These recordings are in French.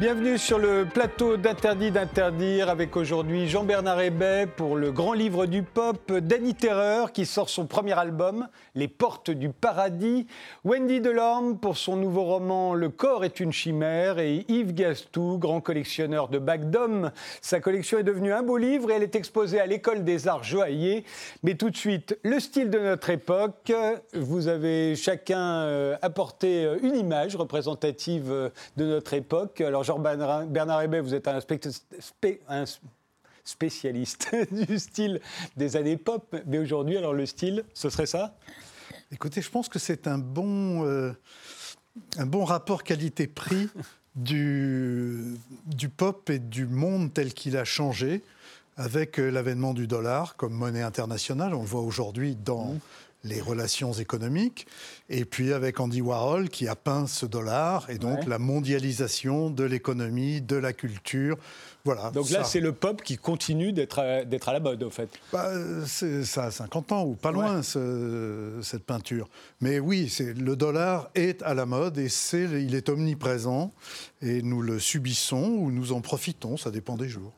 Bienvenue sur le plateau d'Interdit d'interdire avec aujourd'hui Jean-Bernard Hébet pour le grand livre du pop, Danny Terreur qui sort son premier album, Les Portes du Paradis, Wendy Delorme pour son nouveau roman Le corps est une chimère et Yves Gastou, grand collectionneur de bacs d'hommes. Sa collection est devenue un beau livre et elle est exposée à l'école des arts joailliers. Mais tout de suite, le style de notre époque. Vous avez chacun euh, apporté euh, une image représentative euh, de notre époque. Alors Jean-Bernard Hébet, vous êtes un, spécialiste du style des années pop, mais aujourd'hui, alors le style, ce serait ça? Écoutez, je pense que c'est un bon, euh, un bon rapport qualité-prix du, du pop et du monde tel qu'il a changé avec euh, l'avènement du dollar comme monnaie internationale. On le voit aujourd'hui dans mmh les relations économiques, et puis avec Andy Warhol qui a peint ce dollar, et donc la mondialisation de l'économie, de la culture. Voilà, donc là, c'est le pop qui continue d'être à, à la mode, en fait. Bah, ça a 50 ans, ou pas loin, cette peinture. Mais oui, le dollar est à la mode, et c'est, il est omniprésent, et nous le subissons ou nous en profitons, ça dépend des jours.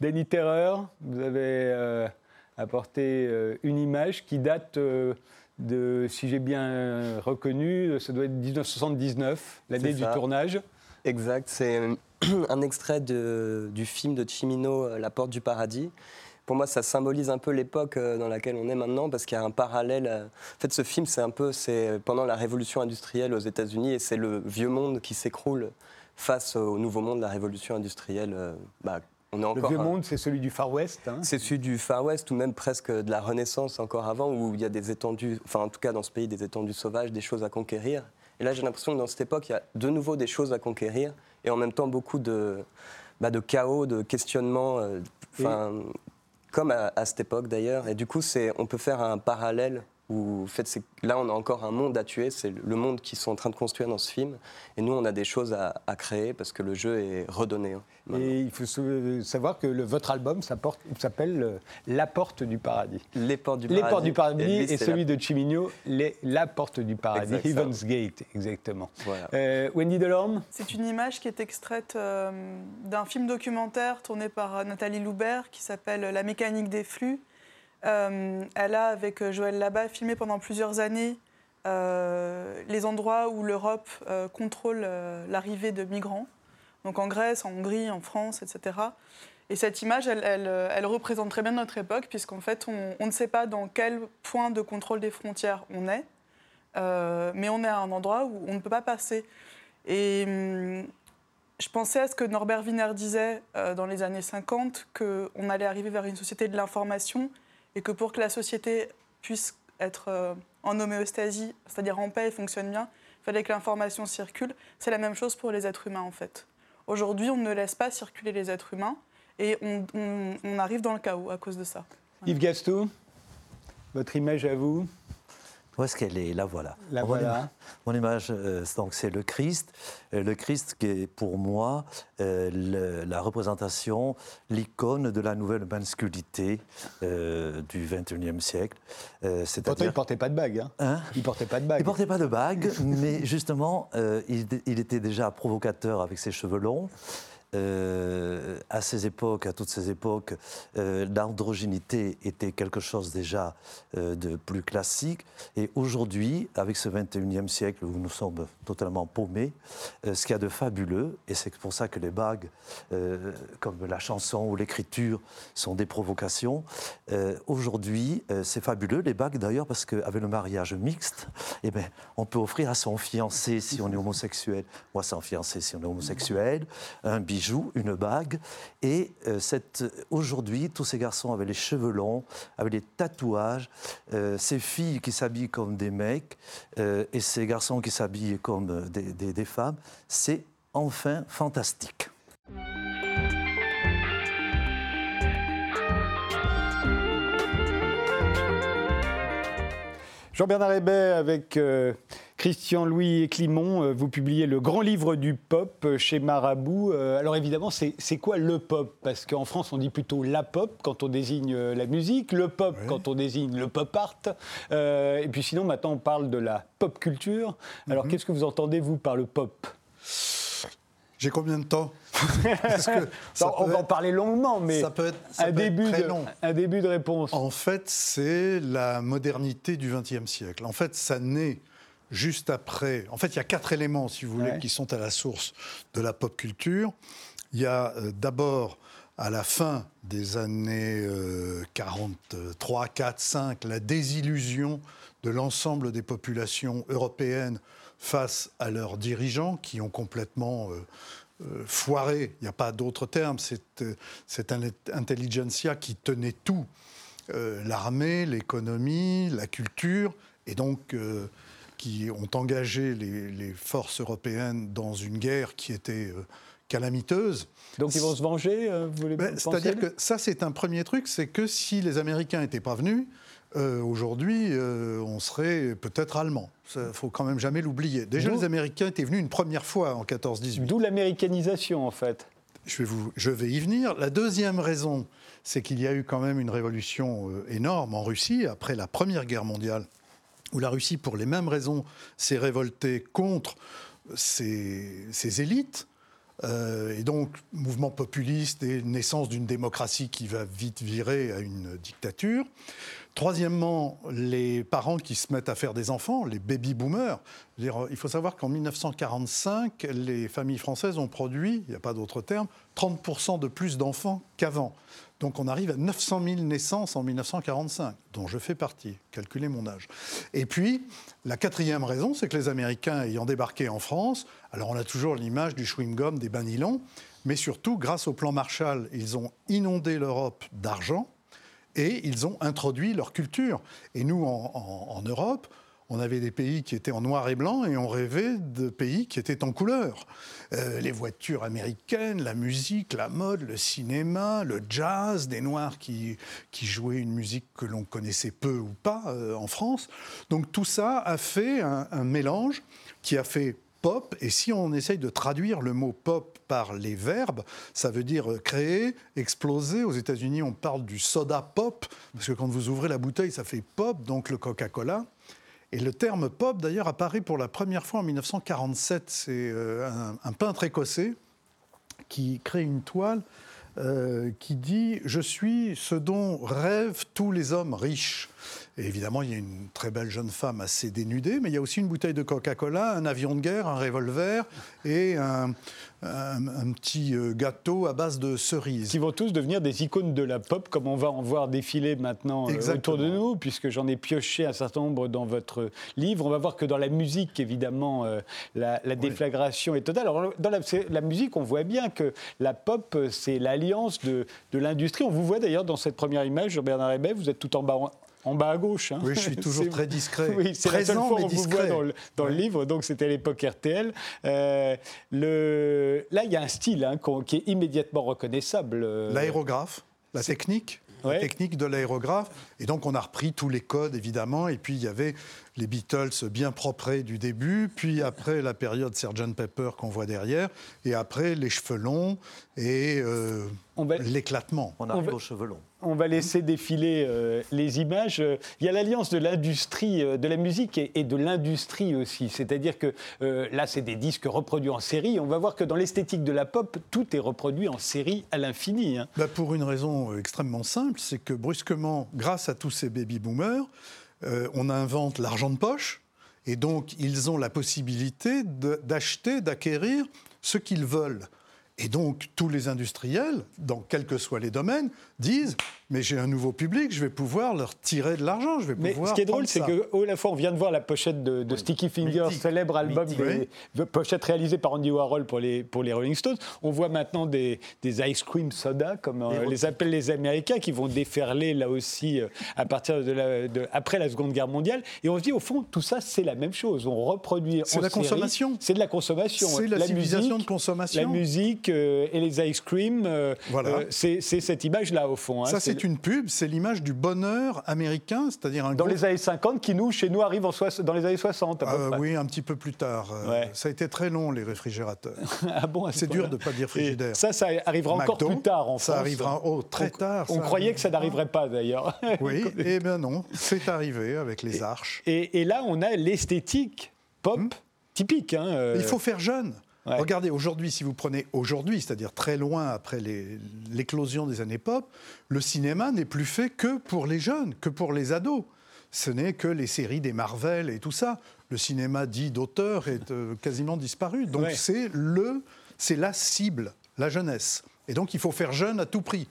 Denis Terreur, vous avez... Euh, apporter euh, une image qui date euh, de, si j'ai bien reconnu, ça doit être 1979, l'année du tournage. Exact, c'est un extrait du film de Chimino, euh, La Porte du Paradis. Pour moi, ça symbolise un peu l'époque dans laquelle on est maintenant, parce qu'il y a un parallèle. En fait, ce film, c'est un peu, c'est pendant la révolution industrielle aux États-Unis, et c'est le vieux monde qui s'écroule face au nouveau monde, la révolution industrielle bah, le vieux monde, c'est celui du Far West hein C'est celui du Far West ou même presque de la Renaissance encore avant, où il y a des étendues, enfin en tout cas dans ce pays, des étendues sauvages, des choses à conquérir. Et là, j'ai l'impression que dans cette époque, il y a de nouveau des choses à conquérir et en même temps beaucoup de, bah, de chaos, de questionnements, euh, comme à, à, cette époque d'ailleurs. Et du coup, on peut faire un parallèle où, en fait, là, on a encore un monde à tuer, c'est le monde qu'ils sont en train de construire dans ce film. Et nous, on a des choses à, créer parce que le jeu est redonné. Hein, et il faut savoir que le, votre album s'appelle euh, La Porte du Paradis. Les Portes du Paradis. Les Portes du Paradis et, celui de Chimino, les, La Porte du Paradis, Heaven's Gate, exactement. Euh, Wendy Delorme C'est une image qui est extraite euh, d'un film documentaire tourné par Nathalie Loubert qui s'appelle La mécanique des flux euh, elle a, avec euh, Joël Labat, filmé pendant plusieurs années euh, les endroits où l'Europe contrôle l'arrivée de migrants, donc en Grèce, en Hongrie, en France, etc. Et cette image, elle, représente très bien notre époque, puisqu'en fait, on, ne sait pas dans quel point de contrôle des frontières on est, mais on est à un endroit où on ne peut pas passer. Et hum, je pensais à ce que Norbert Wiener disait dans les années 50, qu'on allait arriver vers une société de l'information et que pour que la société puisse être euh, en homéostasie, c'est-à-dire en paix et fonctionne bien, il fallait que l'information circule. C'est la même chose pour les êtres humains en fait. Aujourd'hui, on ne laisse pas circuler les êtres humains et on, arrive dans le chaos à cause de ça. Yves Gastou, votre image à vous où est-ce qu'elle est? La voilà. La voilà. Mon image, euh, donc c'est le Christ. Euh, le Christ qui est pour moi euh, la représentation, l'icône de la nouvelle masculinité du XXIe siècle. Pourtant, il ne portait pas de bague. Hein, hein? Il ne portait pas de bague. Il ne portait pas de bague, mais justement, il, il, était déjà provocateur avec ses cheveux longs. Euh, à ces époques, à toutes ces époques, euh, l'androgénité était quelque chose déjà euh, de plus classique. Et aujourd'hui, avec ce 21e siècle où nous sommes totalement paumés, ce qu'il y a de fabuleux, et c'est pour ça que les bagues, comme la chanson ou l'écriture, sont des provocations, aujourd'hui, c'est fabuleux, les bagues d'ailleurs, parce qu'avec le mariage mixte, eh ben, on peut offrir à son fiancé si on est homosexuel, ou à son fiancé si on est homosexuel, un bijou joue une bague. Et euh, aujourd'hui, tous ces garçons avaient les cheveux longs, avaient des tatouages, euh, ces filles qui s'habillent comme des mecs euh, et ces garçons qui s'habillent comme des femmes, c'est enfin fantastique. Jean-Bernard Hébet avec Christian Louis et Climont, euh, vous publiez le grand livre du pop euh, chez Marabout. Euh, alors évidemment, c'est quoi le pop? Parce qu'en France, on dit plutôt la pop quand on désigne la musique, le pop quand on désigne le pop art. et puis sinon, maintenant, on parle de la pop culture. Alors mhm. qu'est-ce que vous entendez, vous, par le pop? J'ai combien de temps Parce que ça on va en parler longuement, mais ça peut être- ça un, peut être début très de, long. un début de réponse. En fait, c'est la modernité du XXe siècle. En fait, ça naît juste après. En fait, il y a quatre éléments, si vous voulez, Ouais. qui sont à la source de la pop culture. Il y a euh, d'abord, à la fin des années euh, 43, 4, 5, la désillusion de l'ensemble des populations européennes face à leurs dirigeants qui ont complètement euh, euh, foiré, il n'y a pas d'autre terme, cette, euh, cette in- intelligentsia qui tenait tout, l'armée, l'économie, la culture, et donc qui ont engagé les, les forces européennes dans une guerre qui était calamiteuse. Donc ils vont se venger, vous voulez Ben, C'est-à-dire que ça, c'est un premier truc, c'est que si les Américains n'étaient pas venus, euh, aujourd'hui, euh, on serait peut-être allemand. Il faut quand même jamais l'oublier. Déjà, les Américains étaient venus une première fois en 14-18. D'où l'américanisation, en fait. Je vais, vous, je vais y venir. La deuxième raison, c'est qu'il y a eu quand même une révolution euh, énorme en Russie après la Première Guerre mondiale, où la Russie, pour les mêmes raisons, s'est révoltée contre ses, ses élites. Euh, et donc, mouvement populiste et naissance d'une démocratie qui va vite virer à une dictature. Troisièmement, les parents qui se mettent à faire des enfants, les baby-boomers. Il faut savoir qu'en 1945, les familles françaises ont produit, il n'y a pas d'autre terme, 30% de plus d'enfants qu'avant. Donc on arrive à 900 000 naissances en 1945, dont je fais partie. Calculez mon âge. Et puis, la quatrième raison, c'est que les Américains ayant débarqué en France, alors on a toujours l'image du chewing-gum, des bains nylons, mais surtout, grâce au plan Marshall, ils ont inondé l'Europe d'argent et ils ont introduit leur culture. Et nous, en, Europe, on avait des pays qui étaient en noir et blanc et on rêvait de pays qui étaient en couleur. Euh, les voitures américaines, la musique, la mode, le cinéma, le jazz, des Noirs qui, qui jouaient une musique que l'on connaissait peu ou pas euh, en France. Donc tout ça a fait un, un mélange qui a fait pop, et si on essaye de traduire le mot pop par les verbes, ça veut dire créer, exploser. Aux États-Unis, on parle du soda pop, parce que quand vous ouvrez la bouteille, ça fait pop, donc le Coca-Cola. Et le terme pop, d'ailleurs, apparaît pour la première fois en 1947. C'est euh, un, un peintre écossais qui crée une toile euh, qui dit Je suis ce dont rêvent tous les hommes riches. Et évidemment, il y a une très belle jeune femme assez dénudée, mais il y a aussi une bouteille de Coca-Cola, un avion de guerre, un revolver et un, un- un petit euh, gâteau à base de cerises. Qui vont tous devenir des icônes de la pop, comme on va en voir défiler maintenant euh, autour de nous, puisque j'en ai pioché un certain nombre dans votre livre. On va voir que dans la musique, évidemment, euh, la, la déflagration est totale. Alors, dans la, musique, on voit bien que la pop, c'est l'alliance de, de l'industrie. On vous voit d'ailleurs dans cette première image, Jean-Bernard Hébet, vous êtes tout en bas, en, bas à gauche. hein. Oui, je suis toujours très discret. Oui, c'est la seule fois mais où on vous voit dans le, dans le Ouais. livre, donc c'était à l'époque RTL. Euh, le, là, il y a un style hein, qu'on- qui est immédiatement reconnaissable. euh, L'aérographe, la technique. Ouais. La technique de l'aérographe. Et donc, on a repris tous les codes, évidemment. Et puis, il y avait les Beatles bien propres du début. Puis, après, la période Sgt. Pepper qu'on voit derrière. Et après, les cheveux longs et euh, l'éclatement. On arrive va- aux cheveux longs. On va laisser défiler euh, les images. Il y a l'alliance de l'industrie, euh, de la musique et, de l'industrie aussi. C'est-à-dire que euh, là, c'est des disques reproduits en série. On va voir que dans l'esthétique de la pop, tout est reproduit en série à l'infini. hein. Bah, pour une raison extrêmement simple, c'est que brusquement, grâce à tous ces baby-boomers, on invente l'argent de poche, et donc ils ont la possibilité d'acheter, d'acquérir ce qu'ils veulent. Et donc tous les industriels, dans quels que soient les domaines, disent mais j'ai un nouveau public, je vais pouvoir leur tirer de l'argent, je vais Mais pouvoir. ce qui est drôle, c'est que haut la fois, on vient de voir la pochette de, de Sticky Fingers, Mythique. célèbre album, des- pochette réalisée par Andy Warhol pour les, pour les Rolling Stones. On voit maintenant des, des ice cream soda, comme euh, les appellent les Américains, qui vont déferler là aussi euh, à partir de, la, de- après la Seconde Guerre mondiale. Et on se dit, au fond, tout ça, c'est la même chose. On reproduit. C'est la série. consommation. C'est de la consommation. C'est la civilisation de consommation. La musique euh, et les ice cream, euh, Voilà. c'est c'est cette image-là, au fond. hein. Ça, c'est une pub, c'est l'image du bonheur américain, c'est-à-dire un Dans gros les années 50, qui nous, chez nous, arrive en dans les années 60. à peu Euh, près. oui, un petit peu plus tard. Euh, Ouais. Ça a été très long, les réfrigérateurs. Ah bon, C'est dur de ne pas dire Et frigidaire. ça, ça arrivera encore plus tard en Ça France. arrivera oh, très on, tard. On ça croyait que ça arrivera. n'arriverait pas d'ailleurs. Oui, eh bien non, c'est arrivé avec les arches. Et, et là, on a l'esthétique pop typique. hein, euh, Il faut faire jeune. Ouais. Regardez, aujourd'hui, si vous prenez aujourd'hui, c'est-à-dire très loin après l'éclosion des années pop, le cinéma n'est plus fait que pour les jeunes, que pour les ados. Ce n'est que les séries des Marvel et tout ça. Le cinéma dit d'auteur est euh, quasiment disparu. Donc Ouais. c'est le, c'est la cible, la jeunesse. Et donc il faut faire jeune à tout prix.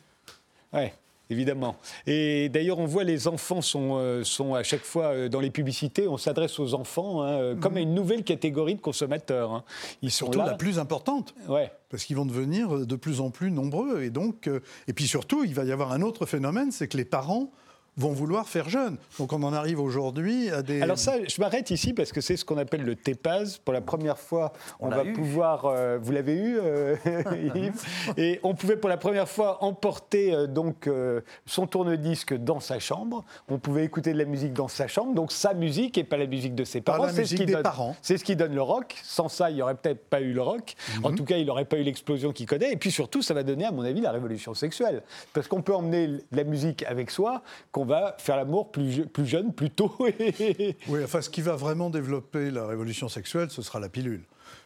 Évidemment. Et d'ailleurs, on voit les enfants sont, euh, sont à chaque fois euh, dans les publicités, on s'adresse aux enfants hein, euh, comme à une nouvelle catégorie de consommateurs. hein. Ils sont Surtout là. la plus importante. Ouais. parce qu'ils vont devenir de plus en plus nombreux. Et donc, et puis surtout, il va y avoir un autre phénomène, c'est que les parents vont vouloir faire jeune. Donc on en arrive aujourd'hui à des... Alors ça, je m'arrête ici parce que c'est ce qu'on appelle le TEPAS. Pour la première fois, on, va eu. pouvoir... euh, vous l'avez eu, euh, Yves? Et on pouvait pour la première fois emporter euh, donc euh, son tourne-disque dans sa chambre. On pouvait écouter de la musique dans sa chambre, donc sa musique et pas la musique de ses parents. la C'est ce musique qui des donne- parents. C'est ce qui donne le rock. Sans ça, il n'y aurait peut-être pas eu le rock. Mhm. En tout cas, il n'aurait pas eu l'explosion qu'il connaît. Et puis surtout, ça va donner, à mon avis, la révolution sexuelle. Parce qu'on peut emmener de la musique avec soi, qu'on va faire l'amour plus, je- plus jeune, plus tôt. Oui, enfin, ce qui va vraiment développer la révolution sexuelle, ce sera la pilule.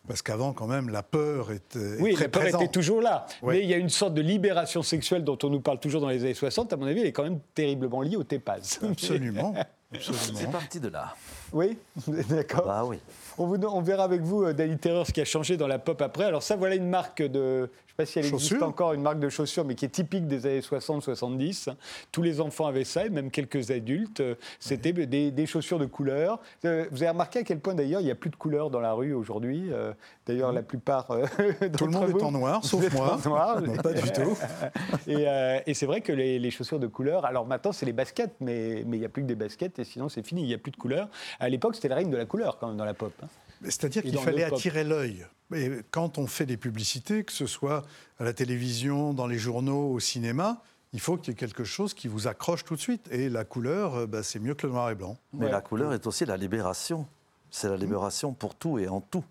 Parce qu'avant, quand même, la peur était Oui, très la peur présente. était toujours là. Oui. Mais il y a une sorte de libération sexuelle dont on nous parle toujours dans les années 60. À mon avis, elle est quand même terriblement liée au TEPAS. Absolument. C'est absolument. parti de là. Oui, d'accord. Bah oui. On, vous- on verra avec vous, euh, Danny Terreur, ce qui a changé dans la pop après. Alors ça, voilà une marque de... Je ne sais pas si elle existe Chaussures encore, une marque de chaussures, mais qui est typique des années 60-70. Tous les enfants avaient ça, et même quelques adultes. Euh, C'était des, des chaussures de couleur. Euh, Vous avez remarqué à quel point, d'ailleurs, il n'y a plus de couleurs dans la rue aujourd'hui. Euh, D'ailleurs, la plupart... Tout le monde est en noir, sauf moi. noir. Non, pas du tout. Et, euh, et c'est vrai que les, les chaussures de couleur, alors maintenant c'est les baskets, mais mais il n'y a plus que des baskets et sinon c'est fini, il n'y a plus de couleur. À l'époque c'était le règne de la couleur quand même dans la pop. hein. C'est-à-dire qu'il fallait attirer l'œil. Et quand on fait des publicités, que ce soit à la télévision, dans les journaux, au cinéma, il faut qu'il y ait quelque chose qui vous accroche tout de suite. Et la couleur, euh, bah, c'est mieux que le noir et blanc. Mais Ouais. la couleur est aussi la libération. C'est la libération pour tout et en tout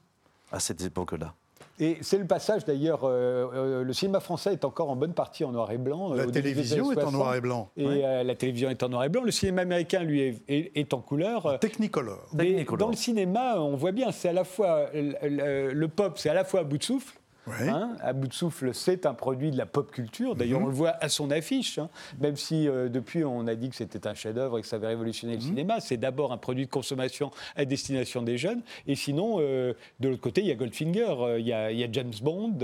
à cette époque-là. Et c'est le passage d'ailleurs, euh, euh, le cinéma français est encore en bonne partie en noir et blanc. euh, La télévision est en 60. noir et blanc. Et euh, la télévision est en noir et blanc. Le cinéma américain, lui, est, est- est en couleur. Technicolor. Mais Technicolor. dans le cinéma, on voit bien, c'est à la fois le, le- le pop, c'est à la fois à bout de souffle. Ouais. Hein, à bout de souffle, c'est un produit de la pop culture. D'ailleurs, on le voit à son affiche. hein. Même si euh, depuis, on a dit que c'était un chef-d'œuvre et que ça avait révolutionné le cinéma, c'est d'abord un produit de consommation à destination des jeunes. Et sinon, euh, de l'autre côté, il y a Goldfinger, euh, il y, a, il y a James Bond,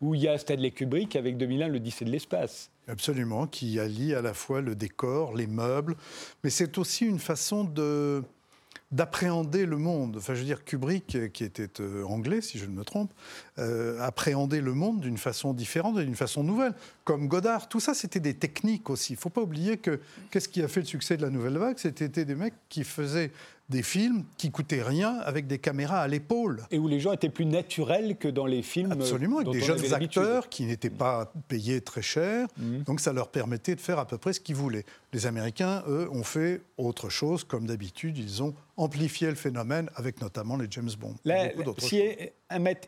ou il y a Stanley Kubrick avec 2001, l'Odyssée de l'espace. Absolument, qui allie à la fois le décor, les meubles, mais c'est aussi une façon de d'appréhender le monde. Enfin, je veux dire, Kubrick, euh, qui était euh, anglais, si je ne me trompe, euh, appréhendait le monde d'une façon différente et d'une façon nouvelle. Comme Godard, tout ça, c'était des techniques aussi. Il ne faut pas oublier que qu'est-ce qui a fait le succès de la Nouvelle Vague? C'était des mecs qui faisaient des films qui coûtaient rien avec des caméras à l'épaule. Et où les gens étaient plus naturels que dans les films. Absolument, avec des jeunes acteurs qui n'étaient pas payés très cher. Mhm. Donc ça leur permettait de faire à peu près ce qu'ils voulaient. Les Américains, eux, ont fait autre chose. Comme d'habitude, ils ont amplifié le phénomène avec notamment les James Bond. et beaucoup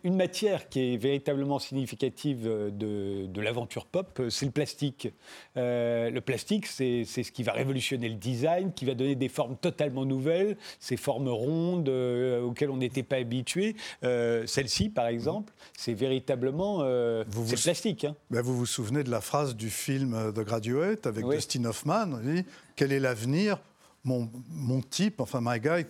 une matière qui est véritablement significative euh, de, de l'aventure pop, euh, c'est le plastique. Euh, le plastique, c'est ce qui va révolutionner le design, qui va donner des formes totalement nouvelles, ces formes rondes euh, auxquelles on n'était pas habitué. Euh, Celle-ci, par exemple, c'est véritablement Vous plastique. hein. Ben, vous vous souvenez de la phrase du film The Graduate avec Oui. Dustin Hoffman Quel est l'avenir mon, mon type, enfin my guy,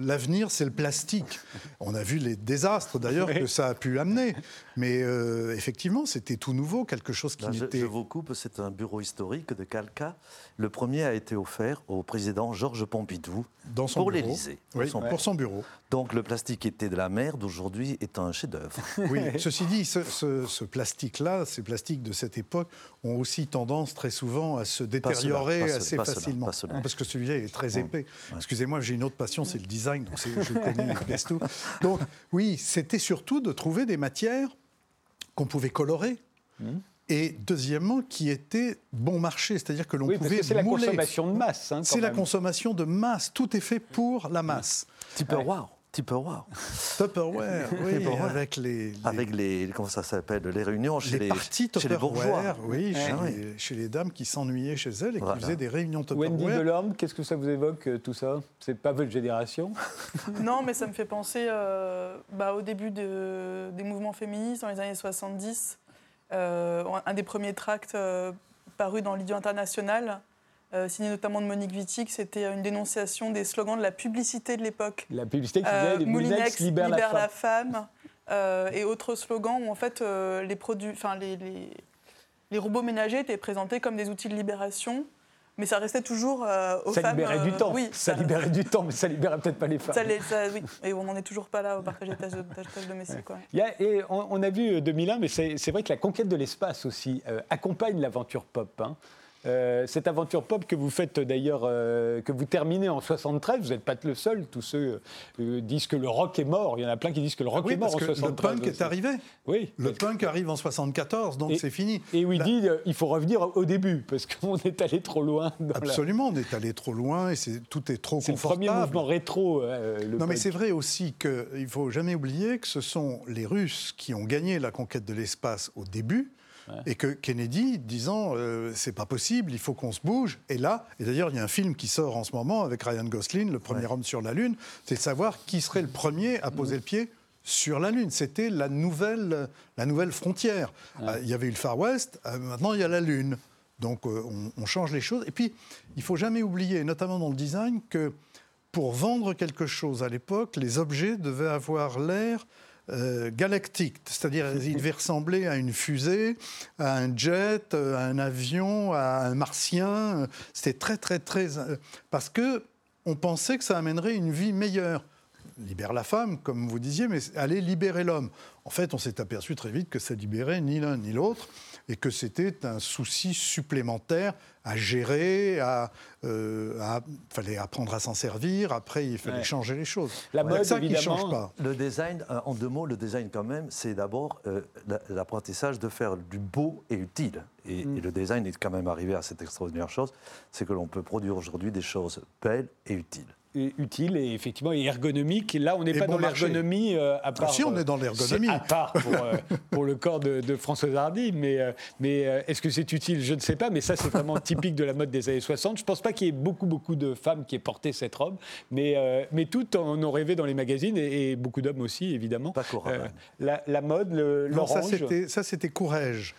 l'avenir c'est le plastique. On a vu les désastres d'ailleurs Oui. que ça a pu amener. Mais euh, effectivement, c'était tout nouveau, quelque chose qui je, n'était... je vous coupe, c'est un bureau historique de Calca. Le premier a été offert au président Georges Pompidou Dans son pour l'Élysée. Oui, Pour son- pour son bureau. Donc le plastique qui était de la merde aujourd'hui est un chef-d'œuvre. Oui, ceci dit, ce, ce- ce plastique-là, ces plastiques de cette époque ont aussi tendance très souvent à se détériorer pas cela, assez pas cela, facilement. pas cela. Parce que celui-là est très épais. Excusez-moi, j'ai une autre passion, c'est le design, donc je connais tout. Donc oui, c'était surtout de trouver des matières qu'on pouvait colorer. Et deuxièmement, qui étaient bon marché, c'est-à-dire que l'on Oui, pouvait c'est la consommation de masse. hein, C'est la consommation de masse, tout est fait pour la masse. Tupperware. Tupperware. Tupperware, oui, Tupperware. avec les, les- Avec les, comment ça s'appelle, les réunions chez les les, chez les bourgeois. Tupperware, oui, chez, Ah oui. les, chez les dames qui s'ennuyaient chez elles et Voilà. qui faisaient des réunions Wendy Tupperware. Delorme, qu'est-ce que ça vous évoque euh, tout ça? C'est pas votre génération? Non, mais ça me fait penser euh, bah, au début de- des mouvements féministes dans les années 70. Euh, un des premiers tracts euh, parus dans l'Idiot international, euh, signé notamment de Monique Wittig, c'était une dénonciation des slogans de la publicité de l'époque. La publicité qui disait Euh, les Moulinex libèrent la femme. femme, euh, et autres slogans où en fait les, produits, enfin, les, les- les robots ménagers étaient présentés comme des outils de libération, mais ça restait toujours euh, aux Ça femmes. libérait du temps. Oui, ça libérait du temps, mais ça libérait peut-être pas les femmes. ça les- ça- oui. Et on n'en est toujours pas là au partage des tâches de, tâches- tâches domestiques. quoi. Il y a- et on, on a vu euh, 2001, mais c'est c'est vrai que la conquête de l'espace aussi euh, accompagne l'aventure pop. hein. Euh, cette aventure pop que vous faites d'ailleurs, euh, que vous terminez en 73, vous n'êtes pas le seul. Tous ceux euh, disent que le rock est mort. Il y en a plein qui disent que le rock Oui, est mort parce en que le 73. punk est arrivé. Oui. Le punk arrive en 74, donc c'est fini. Et où il Là- dit il faut revenir au début parce qu'on est allé trop loin. dans la- Absolument, on est allé trop loin et c'est- tout est trop C'est le premier confortable. mouvement rétro. le Non, mais c'est vrai aussi qu'il ne faut jamais oublier que ce sont les Russes qui ont gagné la conquête de l'espace au début. Et que Kennedy disant euh, c'est pas possible, il faut qu'on se bouge. Et là, et d'ailleurs il y a un film qui sort en ce moment avec Ryan Gosling, le premier homme sur la Lune, c'est de savoir qui serait le premier à poser le pied sur la Lune. C'était la nouvelle, la nouvelle frontière. Euh, il y avait eu le Far West, euh, maintenant il y a la Lune. Donc euh, on, on change les choses. Et puis il faut jamais oublier, notamment dans le design, que pour vendre quelque chose à l'époque, les objets devaient avoir l'air euh, galactique, c'est-à-dire ils devaient ressembler à une fusée, à un jet, euh, à un avion, à un martien. C'était très, très, très... euh, Parce que on pensait que ça amènerait une vie meilleure. Libère la femme, comme vous disiez, mais allez libérer l'homme. En fait, on s'est aperçu très vite que ça libérait ni l'un ni l'autre et que c'était un souci supplémentaire à gérer, à, euh, à- fallait apprendre à s'en servir. Après, il fallait Ouais. changer les choses. La mode, ça qui ne évidemment. change pas. Le design, euh, en deux mots, le design quand même, c'est d'abord euh, la- l'apprentissage de faire du beau et utile. Et, Mm. et le design est quand même arrivé à cette extraordinaire chose, c'est que l'on peut produire aujourd'hui des choses belles et utiles. Utile et effectivement et ergonomique. Et là, on n'est pas bon dans l'ergonomie euh, à part. si, on euh, est dans l'ergonomie. si, À part pour, euh, pour le corps de, de Françoise Hardy, mais, euh, mais euh, est-ce que c'est utile? Je ne sais pas, mais ça, c'est vraiment typique de la mode des années 60. Je ne pense pas qu'il y ait beaucoup, beaucoup de femmes qui aient porté cette robe, mais, euh, mais toutes en ont rêvé dans les magazines et, et beaucoup d'hommes aussi, évidemment. Euh, Rabanne. la, la mode, le- Non, ça, l'orange. c'était- ça, c'était Courrèges.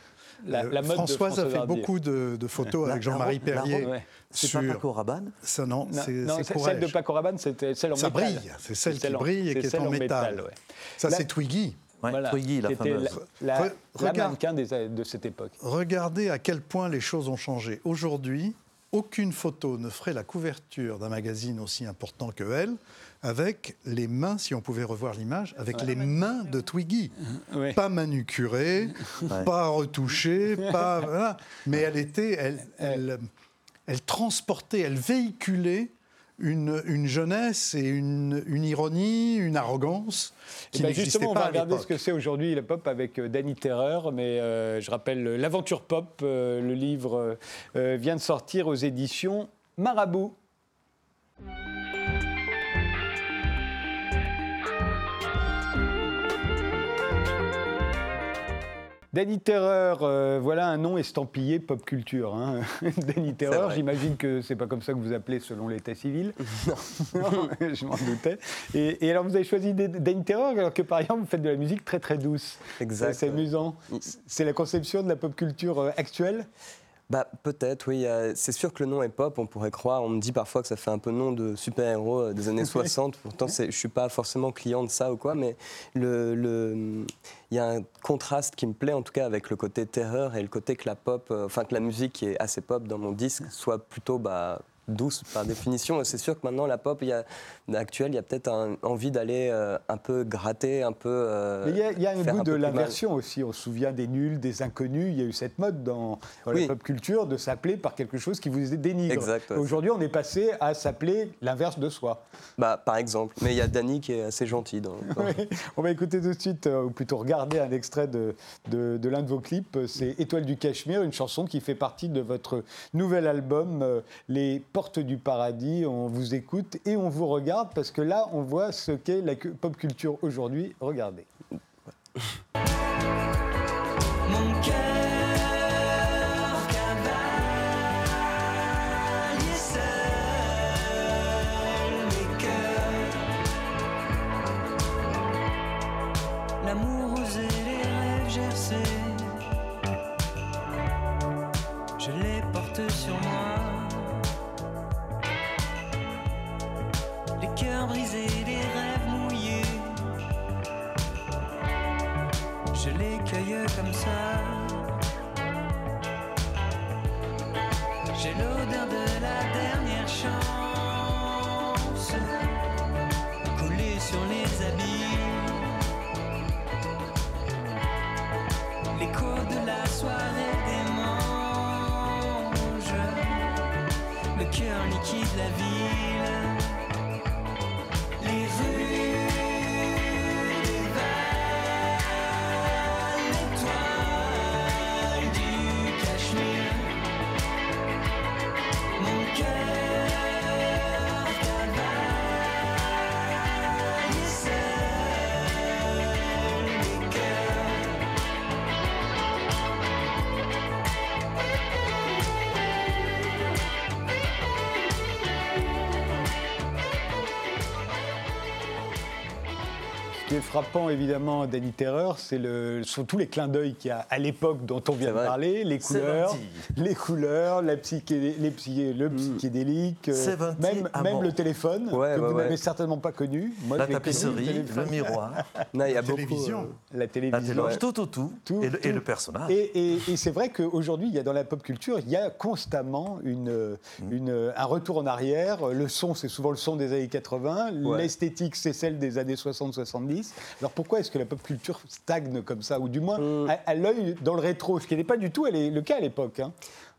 La- Euh, la mode de Françoise a fait Hardy. beaucoup de, de photos avec Jean-Marie la robe- la Perrier. Ouais. C'est sur- pas Paco Rabanne Ça, non, Non, c'est non, c'est c'est- celle de. Paco Rabanne, c'était celle en Ça métal. brille, c'est celle qui en- brille et qui est celle en métal. ouais. Ça, La- c'est Twiggy. Ouais, Voilà. Twiggy, la C'était fameuse. La, la- Re- la regarde. mannequin des- de cette époque. Regardez à quel point les choses ont changé. Aujourd'hui, aucune photo ne ferait la couverture d'un magazine aussi important que elle, avec les mains, si on pouvait revoir l'image, avec les mains de Twiggy. Ouais. Pas manucurées, pas retouchées, pas. voilà. Mais elle était. Elle, elle, elle transportait, elle véhiculait une, une jeunesse et une, une ironie, une arrogance Eh qui ben, n'existait justement, on pas va regarder ce que c'est aujourd'hui la pop avec euh, Danny Terreur, mais euh, je rappelle euh, l'aventure pop, euh, le livre euh, vient de sortir aux éditions Marabout. Danny Terreur, euh, voilà un nom estampillé pop culture. Hein. Danny Terreur, j'imagine que c'est pas comme ça que vous appelez selon l'état civil. Non, je m'en doutais. Et, et alors, vous avez choisi Danny Terreur, alors que par exemple, vous faites de la musique très très douce. Exact. C'est amusant. C'est la conception de la pop culture euh, actuelle? Bah, peut-être, oui. C'est sûr que le nom est pop, on pourrait croire. On me dit parfois que ça fait un peu nom de super-héros euh, des années 60. Pourtant, je ne suis pas forcément client de ça ou quoi, mais le- le- il y a un contraste qui me plaît, en tout cas, avec le côté terreur et le côté que la pop, euh, enfin, que la musique qui est assez pop dans mon disque soit plutôt bah, douce par définition. Et C'est sûr que maintenant, la pop il y a, actuelle, il y a peut-être un- envie d'aller euh, un peu gratter, un peu. euh, Mais il y a, il y a un goût de l'inversion aussi. On se souvient des nuls, des inconnus. Il y a eu cette mode dans, dans la pop culture de s'appeler par quelque chose qui vous dénigre. Ouais. Aujourd'hui, on est passé à s'appeler l'inverse de soi. Bah, par exemple. Mais il y a Danny qui est assez gentil. Dans, dans- Oui. On va écouter tout de suite, euh, ou plutôt regarder un extrait de, de, de l'un de vos clips. C'est Étoile du Cachemire, une chanson qui fait partie de votre nouvel album, Les portes du paradis. On vous écoute et on vous regarde parce que là, on voit ce qu'est la pop culture aujourd'hui. Regardez. évidemment, d'Annie Terreur, c'est le, sont tous les clins d'œil qu'il y a à l'époque dont on vient de parler, les couleurs. Les couleurs, la psyché, les psyché- le psychédélique, euh, même, le téléphone, Ouais, que ouais, vous ouais. n'avez certainement pas connu. Moi, La connu, tapisserie, le miroir, Non, il y a beaucoup. télévision. euh, la la télévision. tout, tout, tout, Tout, et, le, et tout. le personnage. Et, et- et c'est vrai qu'aujourd'hui, il y a dans la pop culture, il y a constamment une, une- un retour en arrière. Le son, c'est souvent le son des années 80. Ouais. L'esthétique, c'est celle des années 60-70. Alors pourquoi est-ce que la pop culture stagne comme ça Ou du moins, Mm. à, à l'œil dans le rétro, ce qui n'était pas du tout le cas à l'époque. hein.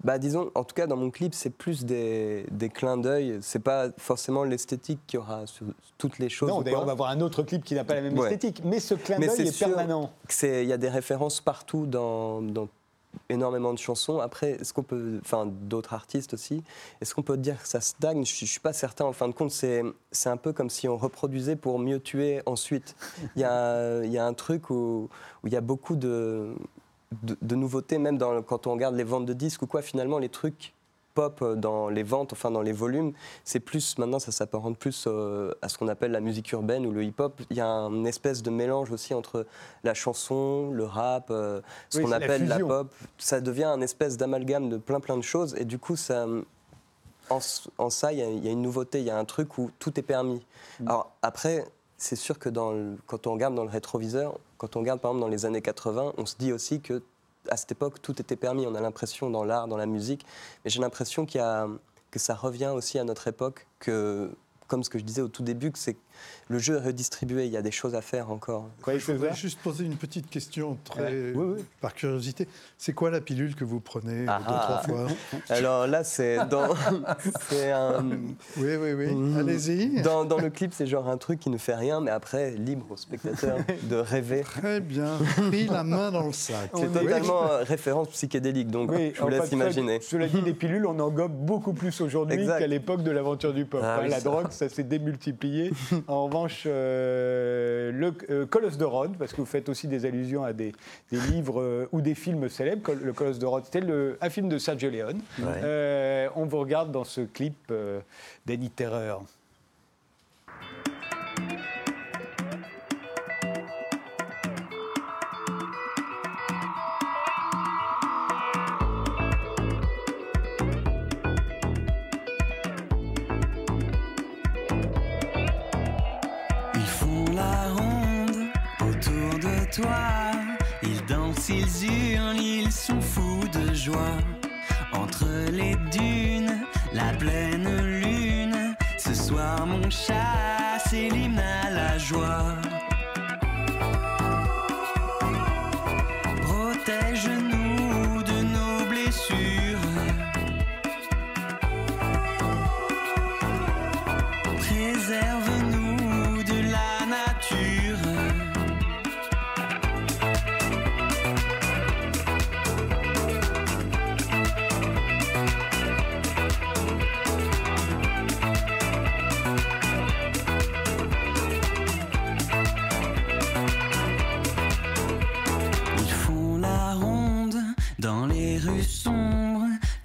Bah disons, en tout cas dans mon clip, c'est plus des, des clins d'œil. C'est pas forcément l'esthétique qu'il y aura sur toutes les choses. Non, d'ailleurs, on va voir un autre clip qui n'a pas la même Ouais. esthétique. Mais ce clin d'œil est, sûr permanent. Il y a des références partout dans, dans énormément de chansons. Après, est-ce qu'on peut, enfin d'autres artistes aussi, est-ce qu'on peut dire que ça stagne? Je ne suis pas certain. En fin de compte, c'est c'est un peu comme si on reproduisait pour mieux tuer ensuite. Il y a, il y a un truc où, où il y a beaucoup de, de, de nouveautés, même dans, quand on regarde les ventes de disques ou quoi. Finalement, les trucs pop euh, dans les ventes, enfin dans les volumes, c'est plus maintenant ça s'apparente plus euh, à ce qu'on appelle la musique urbaine ou le hip-hop. Il y a un espèce de mélange aussi entre la chanson, le rap, euh, ce Oui, qu'on la appelle la, pop. Ça devient un espèce d'amalgame de plein plein de choses et du coup ça en, en ça, il y, a, il y a une nouveauté, il y a un truc où tout est permis. Mm. Alors après, c'est sûr que quand on regarde dans le rétroviseur, quand on regarde par exemple dans les années 80, on se dit aussi que à cette époque, tout était permis. On a l'impression dans l'art, dans la musique, mais j'ai l'impression qu'il y a, que ça revient aussi à notre époque, que comme ce que je disais au tout début, que c'est le jeu est redistribué, il y a des choses à faire encore. Je voudrais juste poser une petite question très, Ouais. Oui, oui. par curiosité. C'est quoi la pilule que vous prenez euh, Ah deux, trois fois Alors là, c'est dans, c'est un- Oui, oui, oui. Mhm. Allez-y. dans, dans le clip, c'est genre un truc qui ne fait rien, mais après, libre au spectateur de rêver. Très bien. Pris la main dans le sac. C'est totalement euh, référence psychédélique, donc Oui, je vous laisse imaginer. Cela dit, les pilules, on en gobe beaucoup plus aujourd'hui Exact. qu'à l'époque de l'aventure du pop. Ah oui, la ça. drogue, ça s'est démultiplié. En revanche, euh, le euh, Colosse de Rhodes, parce que vous faites aussi des allusions à des, des livres euh, ou des films célèbres. Col- Le Colosse de Rhodes, c'était un film de Sergio Leone. Ouais. On vous regarde dans ce clip d'Annie Terreur. Ils dansent, ils hurlent, ils sont fous de joie. Entre les dunes, la pleine lune. Ce soir, mon chat, c'est l'hymne à la joie.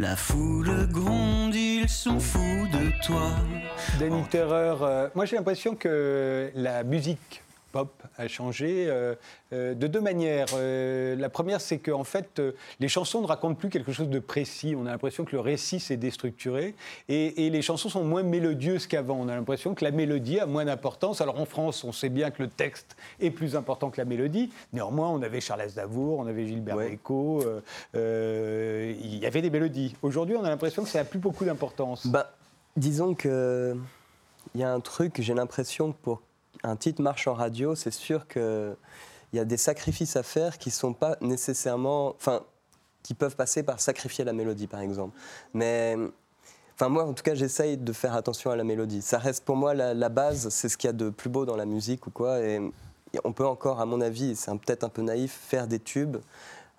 La foule gronde, ils sont fous de toi. Danny Terreur, euh, moi j'ai l'impression que la musique pop a changé euh, euh, de deux manières. Euh, la première, c'est qu'en fait, euh, les chansons ne racontent plus quelque chose de précis. On a l'impression que le récit s'est déstructuré et, et les chansons sont moins mélodieuses qu'avant. On a l'impression que la mélodie a moins d'importance. Alors en France, on sait bien que le texte est plus important que la mélodie. Néanmoins, on avait Charles Aznavour, on avait Gilbert Ouais. Bécaud, il y avait des mélodies. Aujourd'hui, on a l'impression que ça n'a plus beaucoup d'importance. Bah, disons que il y a un truc, j'ai l'impression que pour un titre marche en radio, c'est sûr qu'il y a des sacrifices à faire qui sont pas nécessairement, enfin, qui peuvent passer par sacrifier la mélodie, par exemple. Mais Enfin, moi, en tout cas, j'essaye de faire attention à la mélodie. Ça reste pour moi la, la base, c'est ce qu'il y a de plus beau dans la musique ou quoi. Et on peut encore, à mon avis, c'est peut-être un peu naïf, faire des tubes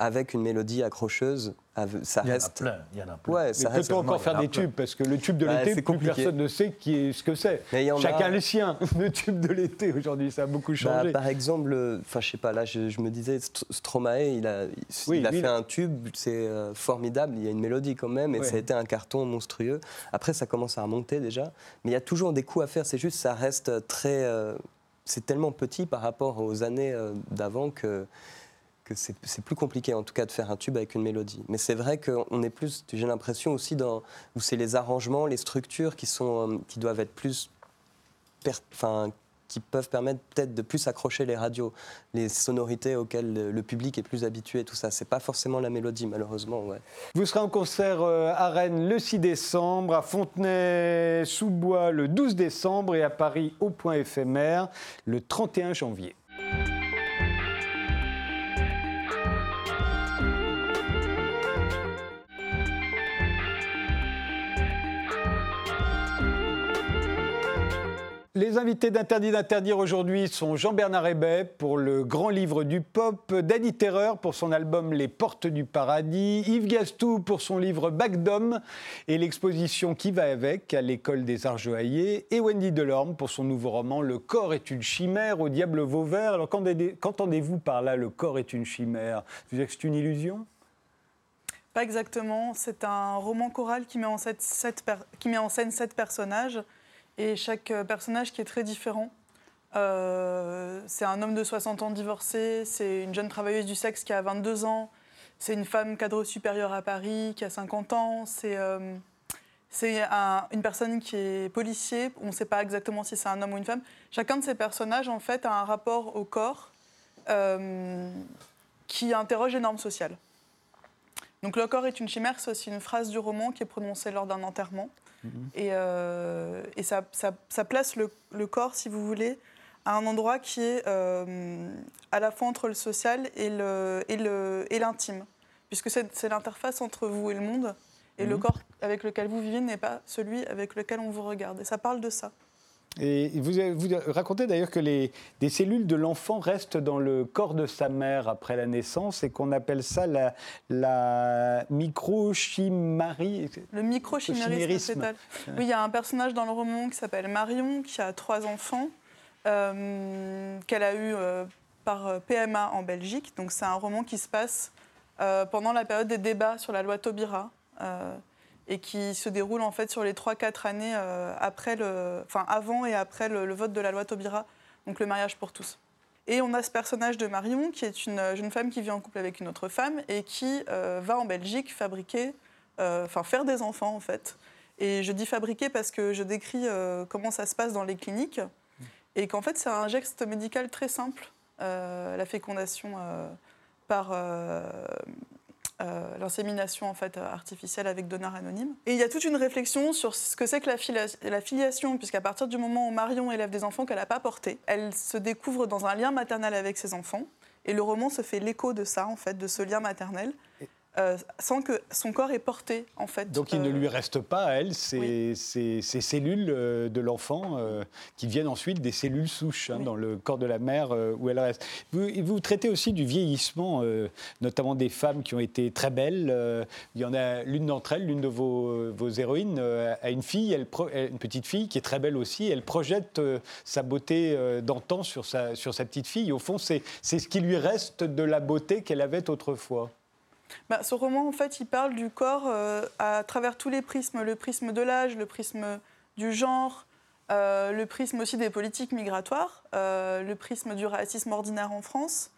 avec une mélodie accrocheuse. Ça Il y en a reste. plein. Il y en a plein. Ouais, Mais ça reste. peut-on encore faire a des tubes Parce que le tube de Ouais, l'été, c'est plus compliqué. personne ne sait qui est, ce que c'est. Chacun a- le sien, le tube de l'été aujourd'hui, ça a beaucoup Bah, changé. par exemple, enfin, je sais pas, là, je, je me disais, St- Stromae, il a, il, Oui, il a lui, fait il- un tube, c'est euh, formidable, il y a une mélodie quand même, et Ouais. ça a été un carton monstrueux. Après, ça commence à remonter déjà, mais il y a toujours des coups à faire, c'est juste, ça reste très. euh, c'est tellement petit par rapport aux années euh, d'avant que, c'est plus compliqué, en tout cas, de faire un tube avec une mélodie. Mais c'est vrai qu'on est plus, j'ai l'impression aussi, dans, où c'est les arrangements, les structures qui, sont, euh, qui doivent être plus enfin, qui peuvent permettre peut-être de plus accrocher les radios, les sonorités auxquelles le, public est plus habitué, tout ça. C'est pas forcément la mélodie, malheureusement. Vous serez en concert euh, à Rennes le 6 décembre, à Fontenay-sous-Bois le 12 décembre et à Paris au point éphémère le 31 janvier. Les invités d'Interdit d'interdire aujourd'hui sont Jean-Bernard Hébet pour le grand livre du pop, Danny Terreur pour son album Les Portes du Paradis, Yves Gastou pour son livre Bac d'Homme et l'exposition qui va avec à l'École des Arts Joailliers, et Wendy Delorme pour son nouveau roman Le corps est une chimère au diable Vauvert. Alors qu'entendez- qu'entendez-vous par là, le corps est une chimère? Vous dire que c'est une illusion? Pas exactement. C'est un roman choral qui met en scène sept personnages et chaque euh, personnage qui est très différent. Euh, c'est un homme de 60 ans divorcé, c'est une jeune travailleuse du sexe qui a 22 ans, c'est une femme cadre supérieure à Paris qui a 50 ans, c'est euh, une personne qui est policier, on ne sait pas exactement si c'est un homme ou une femme. Chacun de ces personnages, en fait, a un rapport au corps qui interroge les normes sociales. Donc le corps est une chimère, c'est aussi une phrase du roman qui est prononcée lors d'un enterrement. Et, euh, et ça, ça- ça place le, le corps, si vous voulez, à un endroit qui est euh, à la fois entre le social et le- et le- et l'intime. Puisque c'est c'est l'interface entre vous et le monde. Et le corps avec lequel vous vivez n'est pas celui avec lequel on vous regarde. Et ça parle de ça. Et vous, vous racontez d'ailleurs que les, des cellules de l'enfant restent dans le corps de sa mère après la naissance et qu'on appelle ça la, la microchimarie. Le microchimérisme fœtal. Oui, il y a un personnage dans le roman qui s'appelle Marion, qui a trois enfants, euh, qu'elle a eu euh, par euh, PMA en Belgique. Donc c'est un roman qui se passe euh, pendant la période des débats sur la loi Taubira. Euh, et qui se déroule en fait sur les 3-4 années euh, après le, enfin, avant et après le, vote de la loi Taubira, donc le mariage pour tous. Et on a ce personnage de Marion, qui est une jeune femme qui vit en couple avec une autre femme et qui euh, va en Belgique fabriquer, euh, faire des enfants en fait. Et je dis fabriquer parce que je décris euh, comment ça se passe dans les cliniques et qu'en fait c'est un geste médical très simple, euh, la fécondation euh, par euh, euh, l'insémination en fait artificielle avec donneur anonyme. Et il y a toute une réflexion sur ce que c'est que la filiation, puisqu'à partir du moment où Marion élève des enfants qu'elle n'a pas portés, elle se découvre dans un lien maternel avec ses enfants. Et le roman se fait l'écho de ça, en fait, de ce lien maternel, euh, sans que son corps ait porté, en fait. Donc il ne euh, lui reste pas à elle ces, oui. ces- ces cellules euh, de l'enfant euh, qui deviennent ensuite des cellules souches hein, Oui. dans le corps de la mère où elle reste. Vous, vous traitez aussi du vieillissement, notamment des femmes qui ont été très belles. il y en a l'une d'entre elles, l'une de vos, vos héroïnes, a une fille, elle une petite fille qui est très belle aussi. Elle projette sa beauté d'antan sur sa, sur sa petite fille. Au fond, c'est ce qui lui reste de la beauté qu'elle avait autrefois. Bah, ce roman, en fait, il parle du corps euh, à travers tous les prismes. Le prisme de l'âge, le prisme du genre, euh, le prisme aussi des politiques migratoires, euh, le prisme du racisme ordinaire en France,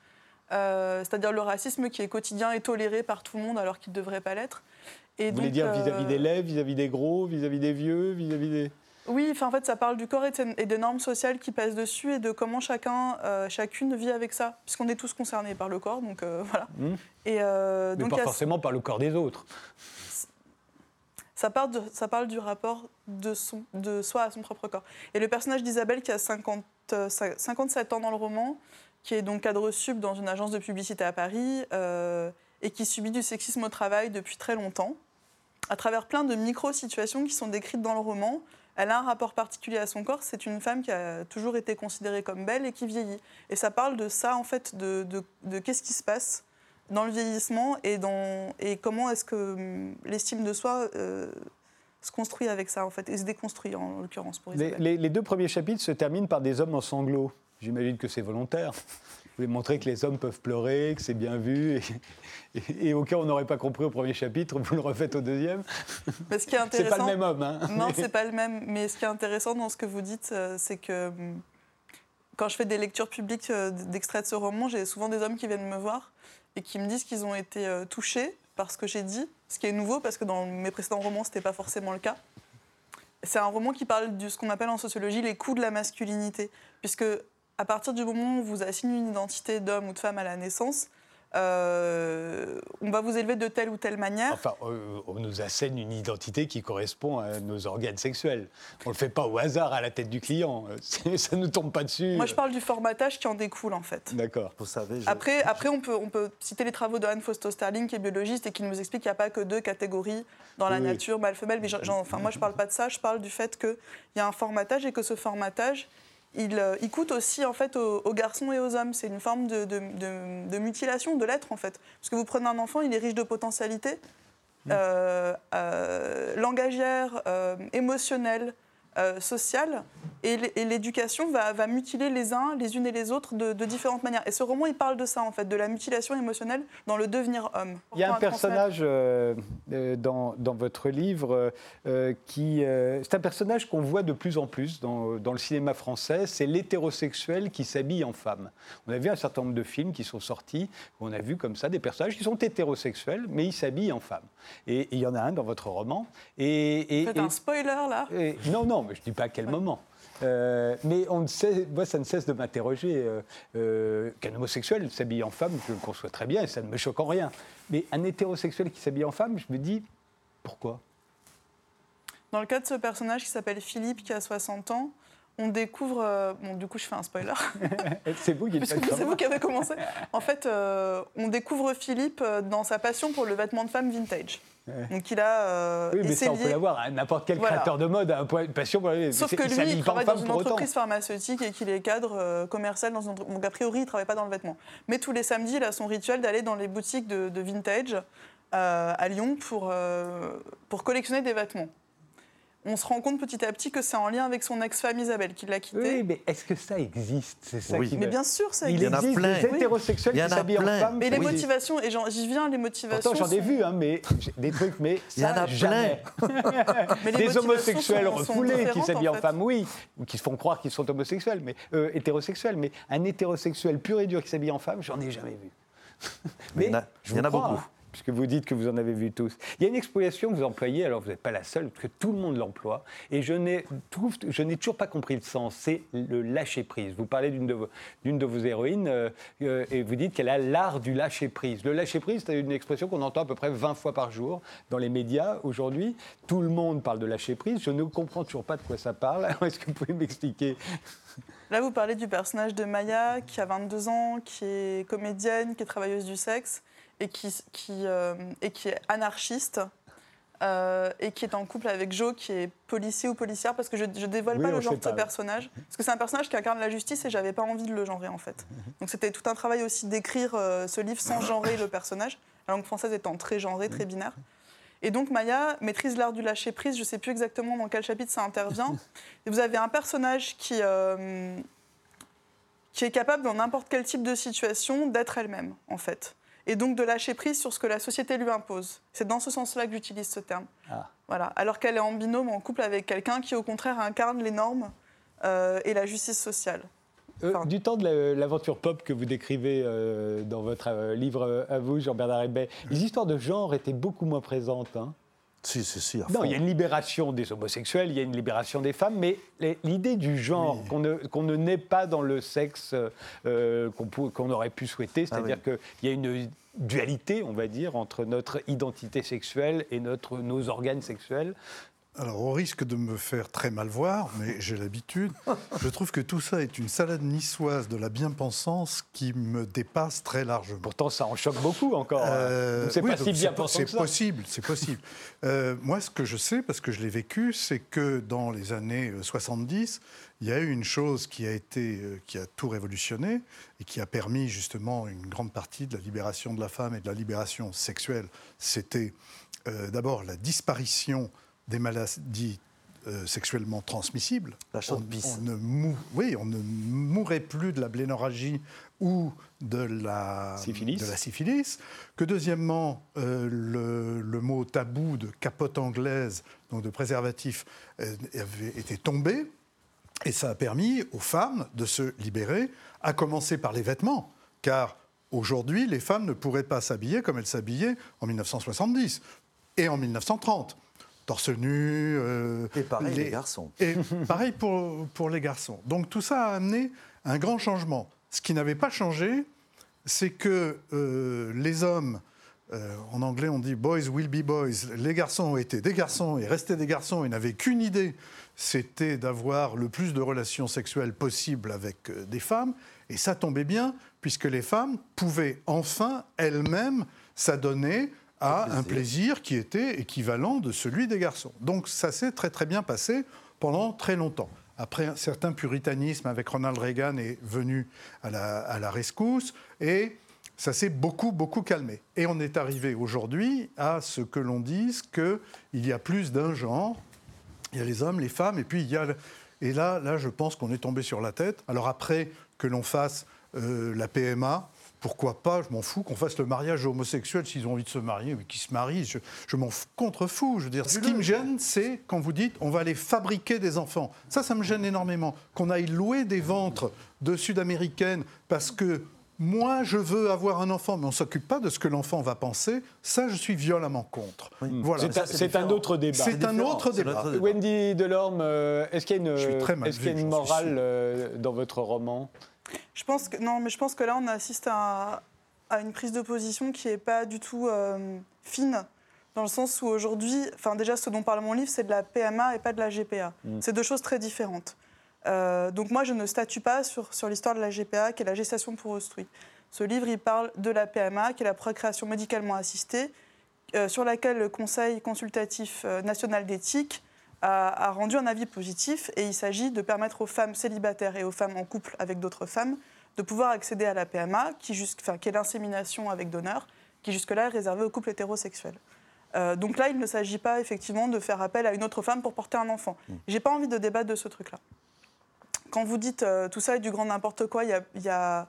c'est-à-dire le racisme qui est quotidien et toléré par tout le monde alors qu'il ne devrait pas l'être. Et Vous voulez donc, dire vis-à-vis des lèvres, vis-à-vis des gros, vis-à-vis des vieux, vis-à-vis des... Oui, enfin, en fait, ça parle du corps et de- et des normes sociales qui pèsent dessus et de comment chacun, euh, chacune vit avec ça, puisqu'on est tous concernés par le corps, donc euh, voilà. Hmm. Et euh, Mais donc pas a- forcément par le corps des autres. ça, parle de- ça parle du rapport de, son, de soi à son propre corps. Et le personnage d'Isabelle, qui a 50, euh, 57 ans dans le roman, qui est donc cadre sub dans une agence de publicité à Paris et qui subit du sexisme au travail depuis très longtemps, à travers plein de micro-situations qui sont décrites dans le roman, elle a un rapport particulier à son corps. C'est une femme qui a toujours été considérée comme belle et qui vieillit. Et ça parle de ça, en fait, de, de- de qu'est-ce qui se passe dans le vieillissement et, dans, et comment est-ce que hum, l'estime de soi euh, se construit avec ça, en fait, et se déconstruit, en l'occurrence, pour Les, Isabelle. les- les deux premiers chapitres se terminent par des hommes en sanglots. J'imagine que c'est volontaire. Vous voulez montrer que les hommes peuvent pleurer, que c'est bien vu, et, et- et au cas où on n'aurait pas compris au premier chapitre, vous le refaites au deuxième. Mais ce qui est C'est pas le même homme. Hein. Non, c'est pas le même. Mais ce qui est intéressant dans ce que vous dites, euh, c'est que hum, quand je fais des lectures publiques euh, d'extraits de ce roman, j'ai souvent des hommes qui viennent me voir et qui me disent qu'ils ont été euh, touchés par ce que j'ai dit, ce qui est nouveau parce que dans mes précédents romans, c'était pas forcément le cas. C'est un roman qui parle de ce qu'on appelle en sociologie les coups de la masculinité, puisque à partir du moment où on vous assigne une identité d'homme ou de femme à la naissance, euh, on va vous élever de telle ou telle manière. Enfin, euh, on nous assène une identité qui correspond à nos organes sexuels. On ne le fait pas au hasard à la tête du client. Ça ne nous tombe pas dessus. Moi, je parle du formatage qui en découle en fait. D'accord. Vous savez, je- Après, après on, peut, on peut citer les travaux de Anne Fausto-Starling, qui est biologiste et qui nous explique qu'il n'y a pas que deux catégories dans la Oui, nature, mâle-femelle. Mais enfin, moi, je ne parle pas de ça, je parle du fait qu'il y a un formatage et que ce formatage, il, euh, il coûte aussi en fait, aux, aux garçons et aux hommes. C'est une forme de, de- de- de mutilation de l'être, en fait. Parce que vous prenez un enfant, il est riche de potentialités euh, euh, langagières, euh, émotionnelles, euh, sociales. Et l'éducation va, va mutiler les uns, les unes et les autres de, de différentes manières. Et ce roman, il parle de ça, en fait, de la mutilation émotionnelle dans le devenir homme. Il y a un personnage euh, euh, dans, dans votre livre euh, qui. euh, c'est un personnage qu'on voit de plus en plus dans, dans le cinéma français. C'est l'hétérosexuel qui s'habille en femme. On a vu un certain nombre de films qui sont sortis où on a vu comme ça des personnages qui sont hétérosexuels, mais ils s'habillent en femme. Et il y en a un dans votre roman. Et, et- un spoiler, là. et- non, non, je ne dis pas à quel moment. Euh, mais moi, ça ne cesse de m'interroger. euh, euh, Qu'un homosexuel s'habille en femme, je le conçois très bien et ça ne me choque en rien. Mais un hétérosexuel qui s'habille en femme, je me dis pourquoi? Dans le cas de ce personnage qui s'appelle Philippe, qui a 60 ans, on découvre. euh, bon, du coup, je fais un spoiler. C'est vous qui le Puisque faites. c'est vous qui avez commencé. En fait, euh, on découvre Philippe euh, dans sa passion pour le vêtement de femme vintage. Ouais. Donc il a. euh, Oui, mais ça, on essayé- peut l'avoir. hein. N'importe quel Voilà. créateur de mode a un point- une passion pour la Sauf que il lui, s'habille il pas en travaille femme dans une pour autant. entreprise pharmaceutique et qu'il est cadre euh, commercial dans une. Donc a priori, il ne travaille pas dans le vêtement. Mais tous les samedis, il a son rituel d'aller dans les boutiques de, de vintage euh, à Lyon pour, euh, pour collectionner des vêtements. On se rend compte petit à petit que c'est en lien avec son ex-femme Isabelle qui l'a quitté. Oui, mais est-ce que ça existe C'est ça Oui. qui Mais bien sûr, ça Il y en a existe plein. des hétérosexuels qui s'habillent en plein. femme. Mais les Oui. motivations, et j'en- j'y viens, les motivations. Pourtant, j'en ai sont- vu, hein, mais des trucs, mais Il y en a jamais. Mais les des homosexuels sont- sont refoulés qui s'habillent en, fait. femme, oui, ou qui se font croire qu'ils sont homosexuels, mais euh, hétérosexuels. Mais un hétérosexuel pur et dur qui s'habille en femme, j'en ai jamais vu. Mais il y en a- y en beaucoup. Puisque vous dites que vous en avez vu tous. Il y a une expression que vous employez, alors vous n'êtes pas la seule, parce que tout le monde l'emploie, et je n'ai toujours pas compris le sens. C'est le lâcher prise. Vous parlez d'une de vos, héroïnes, euh, euh, et vous dites qu'elle a l'art du lâcher prise. Le lâcher prise, c'est une expression qu'on entend à peu près 20 fois par jour dans les médias aujourd'hui. Tout le monde parle de lâcher prise. Je ne comprends toujours pas de quoi ça parle. Est-ce que vous pouvez m'expliquer? Là, vous parlez du personnage de Maya, qui a 22 ans, qui est comédienne, qui est travailleuse du sexe, et qui, qui, euh, et qui est anarchiste, euh, et qui est en couple avec Joe, qui est policier ou policière, parce que je ne dévoile Oui, pas le genre de personnage, parce que c'est un personnage qui incarne la justice, et j'avais pas envie de le genrer, en fait. Donc c'était tout un travail aussi d'écrire euh, ce livre sans genrer le personnage, la langue française étant très genrée, très binaire. Et donc Maya maîtrise l'art du lâcher prise. Je ne sais plus exactement dans quel chapitre ça intervient. Et vous avez un personnage qui, euh, qui est capable dans n'importe quel type de situation d'être elle-même, en fait. Et donc de lâcher prise sur ce que la société lui impose. C'est dans ce sens-là que j'utilise ce terme. Ah. Voilà. Alors qu'elle est en binôme, en couple avec quelqu'un qui, au contraire, incarne les normes euh, et la justice sociale. Euh, du temps de la- l'aventure pop que vous décrivez euh, dans votre euh, livre euh, à vous, Jean-Bernard Hébet, les histoires de genre étaient beaucoup moins présentes. hein. Si, si, si. à Non, fond. il y a une libération des homosexuels, il y a une libération des femmes, mais l'idée du genre, qu'on ne, naît pas dans le sexe euh, qu'on aurait pu souhaiter, Ah c'est-à-dire qu'il y a une dualité, on va dire, entre notre identité sexuelle et notre, nos organes sexuels. Alors, au risque de me faire très mal voir, mais j'ai l'habitude, je trouve que tout ça est une salade niçoise de la bien-pensance qui me dépasse très largement. Pourtant, ça en choque beaucoup encore. hein. Euh, c'est oui, pas si bien c'est pensant C'est possible, c'est possible. Euh, moi, ce que je sais, parce que je l'ai vécu, c'est que dans les années euh, 70, il y a eu une chose qui a été, euh, qui a tout révolutionné et qui a permis justement une grande partie de la libération de la femme et de la libération sexuelle. C'était euh, d'abord la disparition des maladies euh, sexuellement transmissibles. La on, ne mou- oui, on ne mourrait plus de la blénorragie ou de la Syphilis. de la syphilis. Que deuxièmement, euh, le, le mot tabou de capote anglaise, donc de préservatif, euh, avait été tombé. Et ça a permis aux femmes de se libérer, à commencer par les vêtements. Car aujourd'hui, les femmes ne pourraient pas s'habiller comme elles s'habillaient en 1970 et en 1930. Torse nu. euh, Et pareil, les garçons. Et pareil pour, pour les garçons. Donc tout ça a amené un grand changement. Ce qui n'avait pas changé, c'est que euh, les hommes, euh, en anglais on dit boys will be boys, les garçons ont été des garçons et restaient des garçons et n'avaient qu'une idée, c'était d'avoir le plus de relations sexuelles possibles avec des femmes. Et ça tombait bien, puisque les femmes pouvaient enfin elles-mêmes s'adonner à plaisir. un plaisir qui était équivalent de celui des garçons. Donc ça s'est très très bien passé pendant très longtemps. Après, un certain puritanisme avec Ronald Reagan est venu à la, à la rescousse et ça s'est beaucoup, beaucoup calmé. Et on est arrivé aujourd'hui à ce que l'on dise qu'il y a plus d'un genre. Il y a les hommes, les femmes, et puis il y a... Et là, là je pense qu'on est tombé sur la tête. Alors après que l'on fasse euh, la PMA, pourquoi pas, je m'en fous, qu'on fasse le mariage homosexuel s'ils ont envie de se marier, oui, qu'ils se marient, je, je m'en contrefous. Je veux dire, ce qui me gêne, c'est quand vous dites on va aller fabriquer des enfants. Ça, ça me gêne énormément. Qu'on aille louer des ventres de sud-américaines parce que moi, je veux avoir un enfant, mais on ne s'occupe pas de ce que l'enfant va penser, ça, je suis violemment contre. Voilà. C'est un- autre débat. C'est un autre débat. Wendy Delorme, euh, est-ce qu'il y a une, y a une morale euh, dans votre roman? Je pense que non, mais je pense que là on assiste à, à une prise de position qui n'est pas du tout euh, fine, dans le sens où aujourd'hui, enfin déjà ce dont parle mon livre, c'est de la PMA et pas de la GPA. C'est deux choses très différentes. Euh, donc moi je ne statue pas sur, sur l'histoire de la GPA, qui est la gestation pour autrui. Ce livre il parle de la PMA, qui est la procréation médicalement assistée, euh, sur laquelle le Conseil consultatif national d'éthique a, a rendu un avis positif et il s'agit de permettre aux femmes célibataires et aux femmes en couple avec d'autres femmes de pouvoir accéder à la PMA, qui, jusqu'- enfin, qui est l'insémination avec donneur, qui jusque-là est réservée aux couples hétérosexuels. Euh, donc là, il ne s'agit pas effectivement de faire appel à une autre femme pour porter un enfant. J'ai pas envie de débattre de ce truc-là. Quand vous dites euh, tout ça est du grand n'importe quoi, il y a, il y a-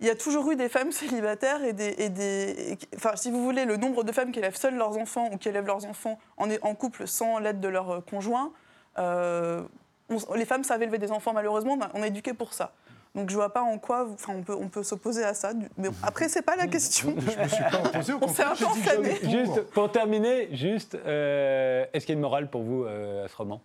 il y a toujours eu des femmes célibataires et des, et des- et- Enfin, si vous voulez, le nombre de femmes qui élèvent seules leurs enfants ou qui élèvent leurs enfants en, en couple sans l'aide de leur euh, conjoint, euh, on- les femmes savent élever des enfants, malheureusement, on a- on est éduqué pour ça. Donc je vois pas en quoi, enfin on peut, on peut s'opposer à ça, mais après c'est pas la question. Je me suis pas opposé au On s'est un peu. Juste pour terminer, juste, euh, est-ce qu'il y a une morale pour vous euh, à ce roman?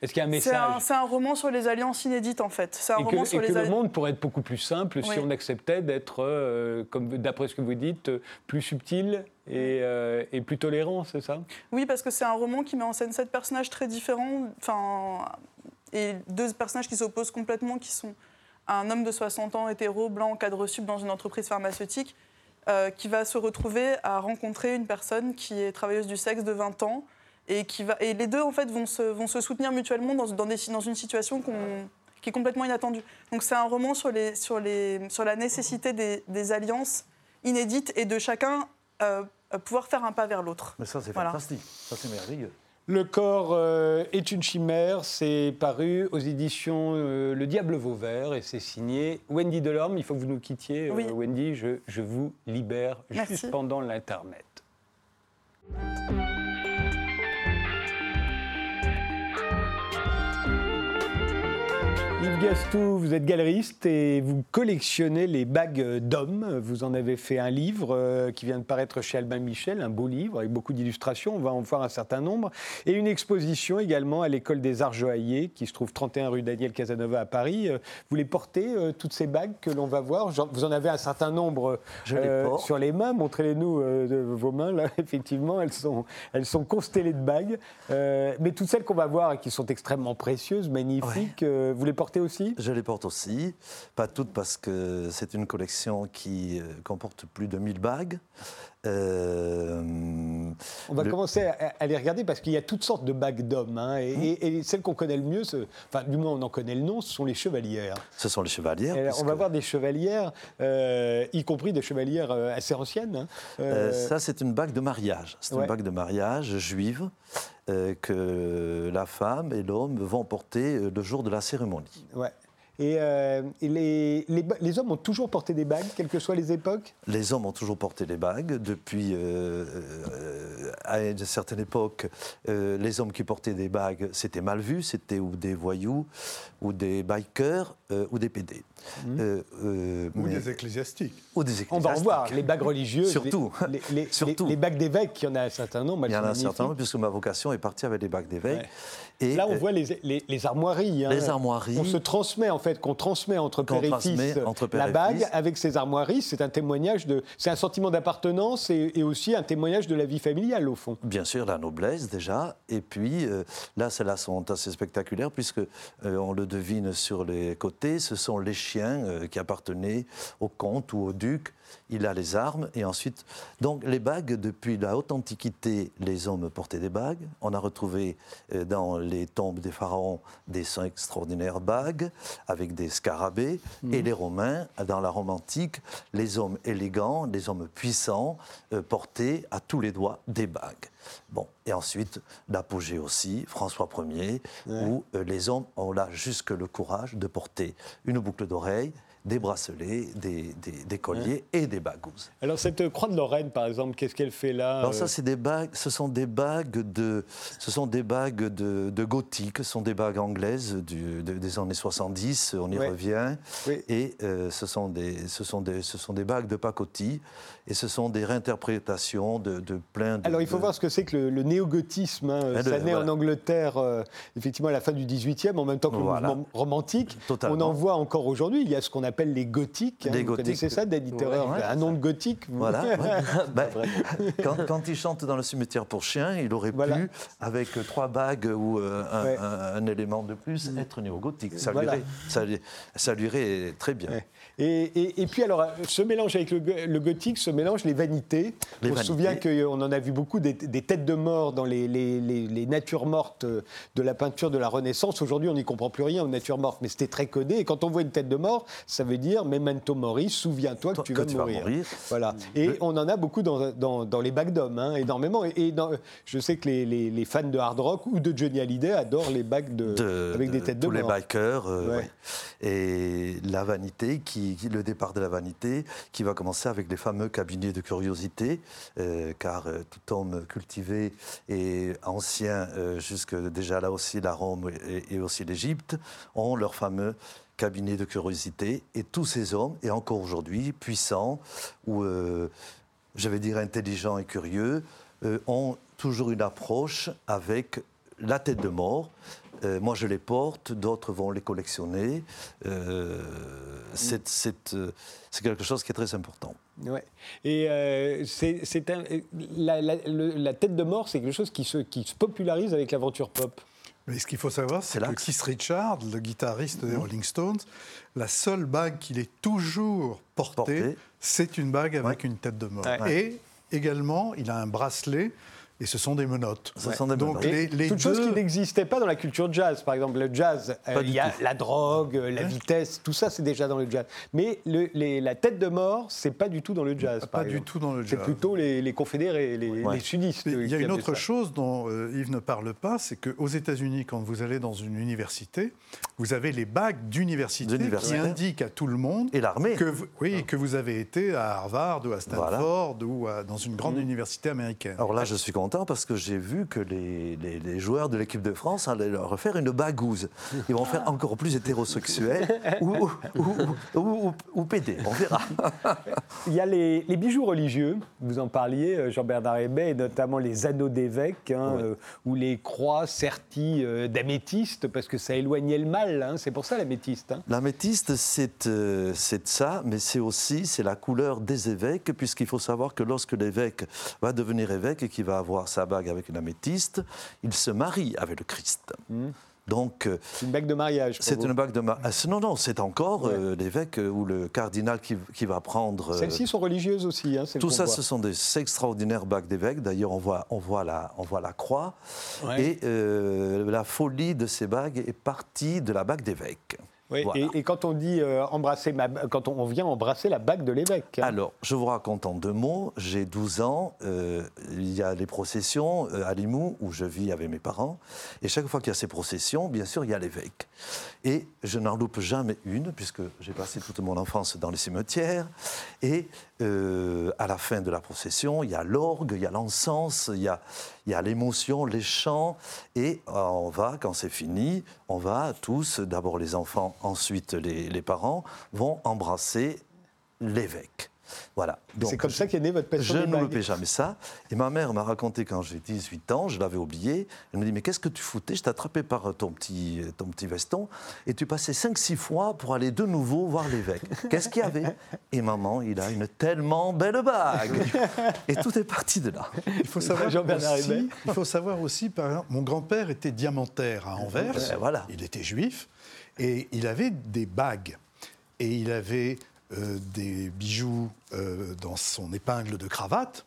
Est-ce qu'il y a un C'est un, message c'est un roman sur les alliances inédites en fait. C'est un et roman que, sur et que les le monde pourrait être beaucoup plus simple si on acceptait d'être, euh, comme d'après ce que vous dites, plus subtil et, euh, et plus tolérant, c'est ça? Oui, parce que c'est un roman qui met en scène sept personnages très différents, enfin, et deux personnages qui s'opposent complètement, qui sont un homme de 60 ans, hétéro, blanc, cadre sub dans une entreprise pharmaceutique, euh, qui va se retrouver à rencontrer une personne qui est travailleuse du sexe de 20 ans, et, qui va, et les deux, en fait, vont se, vont se soutenir mutuellement dans, dans, des, dans une situation qu'on- qui est complètement inattendue. Donc c'est un roman sur, les, sur, les, sur la nécessité des, des alliances inédites et de chacun euh, pouvoir faire un pas vers l'autre. Mais ça, c'est Voilà. fantastique. Ça, c'est merveilleux. Le corps euh, est une chimère, c'est paru aux éditions euh, Le Diable Vauvert et c'est signé Wendy Delorme. Il faut que vous nous quittiez, euh, Oui. Wendy. Je, je vous libère Merci. juste pendant l'internet. Yves Gastou, vous êtes galeriste et vous collectionnez les bagues d'hommes. Vous en avez fait un livre euh, qui vient de paraître chez Albin Michel, un beau livre avec beaucoup d'illustrations. On va en voir un certain nombre. Et une exposition également à l'école des Arts Joailliers qui se trouve 31 rue Daniel Casanova à Paris. Euh, Vous les portez, euh, toutes ces bagues que l'on va voir? Vous en avez un certain nombre euh, Je les porte. sur les mains. Montrez-les-nous euh, vos mains. Là, effectivement, elles sont, elles sont constellées de bagues. Euh, mais toutes celles qu'on va voir et qui sont extrêmement précieuses, magnifiques, vous les portez aussi? Je les porte aussi, pas toutes parce que c'est une collection qui euh, comporte plus de 1000 bagues. Euh, On va le- commencer à, à les regarder parce qu'il y a toutes sortes de bagues d'hommes. hein, et, et- et celles qu'on connaît le mieux, ce- enfin, du moins on en connaît le nom, ce sont les chevalières. ce sont les chevalières. On va voir des chevalières, euh, y compris des chevalières assez anciennes. hein. euh, ça, c'est une bague de mariage. C'est ouais. une bague de mariage juive que la femme et l'homme vont porter euh, le jour de la cérémonie. Et, euh, et les, les hommes ont toujours porté des bagues, quelles que soient les époques? Les hommes ont toujours porté des bagues. Depuis, euh, euh, à une certaine époque, euh, les hommes qui portaient des bagues, c'était mal vu. C'était ou des voyous, ou des bikers, euh, ou des PD. Euh, euh, Ou mais- des ecclésiastiques. ou des On va en voir, les bagues religieuses. Surtout. Les, les- les- Surtout. les bagues d'évêques, il y en a un certain nombre. Il y en a un certain nombre, puisque ma vocation est partie avec les bagues d'évêque. Ouais. Et Là, on euh, voit les, les- les armoiries. hein. les armoiries. On se transmet, en fait, qu'on transmet entre père la bague avec ces armoiries. C'est un témoignage de. C'est un sentiment d'appartenance et, et aussi un témoignage de la vie familiale, au fond. Bien sûr, la noblesse déjà. Et puis, euh, là, celles-là sont assez spectaculaires puisque euh, on le devine sur les côtés. Ce sont les chiens euh, qui appartenaient au comte ou au duc. Il a les armes et ensuite. Donc, les bagues, depuis la haute antiquité, les hommes portaient des bagues. On a retrouvé euh, dans les tombes des pharaons des extraordinaires bagues avec des scarabées. Et les Romains, dans la Rome antique, les hommes élégants, les hommes puissants euh, portaient à tous les doigts des bagues. Bon, et ensuite, l'apogée aussi, François Ier, où euh, les hommes ont là jusque le courage de porter une boucle d'oreille, des bracelets, des, des- des colliers et des bagouses. Alors, cette croix de Lorraine, par exemple, qu'est-ce qu'elle fait là Alors euh, ça, c'est des bagues, ce sont des bagues de, ce sont des bagues de, de gothique, ce sont des bagues anglaises du- de- des années 70, on y Ouais. revient, Oui. et euh, ce, sont des, ce, sont des, ce sont des bagues de pacotille, et ce sont des réinterprétations de, de plein de... Alors, il faut de- voir ce que c'est que le, le néogothisme. hein. Ça naît en. Angleterre, euh, effectivement, à la fin du XVIIIe, en même temps que Voilà. le mouvement romantique. Totalement. On en voit encore aujourd'hui. Il y a ce qu'on appelle les gothiques. hein. Les Vous gothiques. connaissez ça, Danny Terreur Ouais, ouais. Un nom de gothique vous Voilà. Ben, quand, quand il chante dans le cimetière pour chiens, il aurait Voilà. pu, avec trois bagues ou euh, un, Ouais. un- un élément de plus, être néo-gothique. Ça, Voilà. lui irait, ça, lui- ça lui irait très bien. Ouais. Et, et- et puis alors, ce mélange avec le, go- le gothique, ce mélange, les vanités. Les on se vanités. souvient qu'on en a vu beaucoup des, des têtes de mort dans les, les- les- les natures mortes de la peinture de la Renaissance. Aujourd'hui, on n'y comprend plus rien aux natures mortes, mais c'était très codé. Et quand on voit une tête de mort, ça veut dire memento mori, souviens-toi que tu que vas tu vas mourir. Voilà. Et on en a beaucoup dans, dans- dans les bagues d'hommes, hein, énormément. Et, et dans- je sais que les, fans de hard rock ou de Johnny Hallyday adorent les bagues de, de- avec des de têtes de tous les mort. bikers. euh, Ouais. ouais. Et la vanité, qui, le départ de la vanité, qui va commencer avec les fameux cabinets de curiosité, euh, car euh, tout homme cultivé et ancien, euh, jusque déjà là aussi la Rome et, aussi l'Égypte, ont leurs fameux cabinets de curiosité. Et tous ces hommes, et encore aujourd'hui, puissants, ou je vais dire intelligents et curieux, ont toujours une approche avec la tête de mort. Euh, moi, je les porte, d'autres vont les collectionner. Euh, c'est c'est, euh, c'est quelque chose qui est très important. Ouais. Et euh, c'est, c'est un- la, la- le- la tête de mort, c'est quelque chose qui se, qui se popularise avec l'aventure pop. Mais ce qu'il faut savoir, c'est C'est que. Keith Richards, le guitariste des Rolling Stones, la seule bague qu'il ait toujours portée, Portée. c'est une bague avec Ouais. une tête de mort. Ouais. Et également, il a un bracelet et ce sont des menottes. Ce sont des Donc menottes. les, les toutes choses qui deux, n'existaient pas dans la culture jazz. Par exemple, le jazz, euh, il y a tout. la drogue, euh, la vitesse, tout ça, c'est déjà dans le jazz. Mais le- les- la tête de mort, c'est pas du tout dans le jazz. pas par du tout dans le C'est jazz. plutôt les, les confédérés, les, Ouais. les sudistes. Il y a une autre ça. chose dont euh, Yves ne parle pas, c'est qu'aux États-Unis, quand vous allez dans une université, vous avez les bagues d'université qui indiquent à tout le monde Et l'armée. que vous, oui, que vous avez été à Harvard ou à Voilà. Stanford ou à- dans une grande Mmh. université américaine. Alors là, je suis content parce que j'ai vu que les, les- les joueurs de l'équipe de France allaient leur faire une bagouze. Ils vont faire encore plus hétérosexuels ou, ou, ou, ou- PD. On verra. Il y a les, les bijoux religieux, vous en parliez, euh, Jean-Bernard Hébet, et notamment les anneaux d'évêque, hein, Ouais. euh, ou les croix serties euh, d'améthyste, parce que ça éloignait le mal. hein. C'est pour ça l'améthyste. hein. L'améthyste, c'est euh, ça, mais c'est aussi c'est la couleur des évêques, puisqu'il faut savoir que lorsque l'évêque va devenir évêque et qu'il va avoir sa bague avec une améthyste, il se marie avec le Christ. Donc, euh, C'est une bague de mariage. c'est une bague de mariage. Non, non, c'est encore euh, l'évêque ou le cardinal qui, qui va prendre. euh, Celles-ci sont religieuses aussi. hein, Tout ça, voit. ce sont des extraordinaires bagues d'évêques. D'ailleurs, on voit, on, voit la, on voit la croix. Ouais. Et euh, la folie de ces bagues est partie de la bague d'évêque. Oui, Voilà. et, et quand on dit euh, embrasser ma, quand on, on vient embrasser la bague de l'évêque. hein. Alors, je vous raconte en deux mots. J'ai 12 ans. euh, il y a les processions euh, à Limoux où je vis avec mes parents. Et chaque fois qu'il y a ces processions, bien sûr, il y a l'évêque. Et je n'en loupe jamais une, puisque j'ai passé toute mon enfance dans les cimetières. Et à la fin de la procession, il y a l'orgue, il y a l'encens, il y a, il y a l'émotion, les chants. Et euh, on va, quand c'est fini, on va tous, d'abord les enfants, ensuite les, les parents, vont embrasser l'évêque. Voilà. C'est comme je- ça qu'est née votre passion Je des ne loupais jamais ça. Et ma mère m'a raconté quand j'ai 18 ans, je l'avais oublié. Elle me dit Mais qu'est-ce que tu foutais? Je t'ai attrapé par ton petit, ton petit veston et tu passais 5-6 fois pour aller de nouveau voir l'évêque. Qu'est-ce qu'il y avait? Et maman, il a une tellement belle bague. Et tout est parti de là. Il faut savoir Jean-Bernard aussi, il faut savoir aussi, par exemple, mon grand-père était diamantaire à Anvers. Ouais, voilà. Il était juif et il avait des bagues et il avait euh, des bijoux euh, dans son épingle de cravate.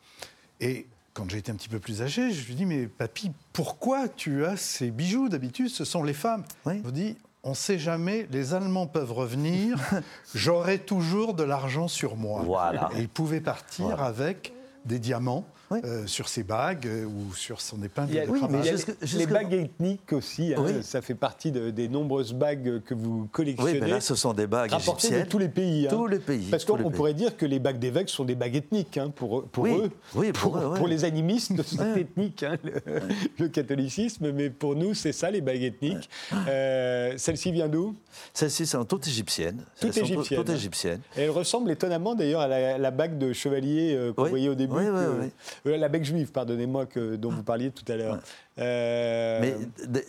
Et quand j'ai été un petit peu plus âgé, je lui dis mais papy, pourquoi tu as ces bijoux D'habitude, ce sont les femmes. Oui. Il me dit on ne sait jamais, les Allemands peuvent revenir, j'aurai toujours de l'argent sur moi. Voilà. Et il pouvait partir Voilà. avec des diamants Oui. euh, sur ses bagues euh, ou sur son épingle a, de Oui, jusque- les, jusque- les bagues ethniques aussi, hein, Oui. ça fait partie de- des nombreuses bagues que vous collectionnez. Oui, mais là, ce sont des bagues rapportées de égyptiennes. tous les pays. hein. Tous les pays, Parce qu'on pourrait dire que les bagues d'évêques sont des bagues ethniques hein, pour, pour Oui, eux. oui, pour eux, ouais. les animistes, c'est Ouais. ethnique, hein, le, le catholicisme, mais pour nous, c'est ça, les bagues ethniques. Euh, Celle-ci vient d'où? Celles-ci sont toutes égyptiennes. Toutes égyptiennes, Toutes égyptiines. Et Elle ressemble étonnamment d'ailleurs à la, la bague de chevalier euh, qu'on Oui. voyait au début. Oui, oui, oui. Euh, la bague juive, pardonnez-moi, dont vous parliez tout à l'heure. Euh, Mais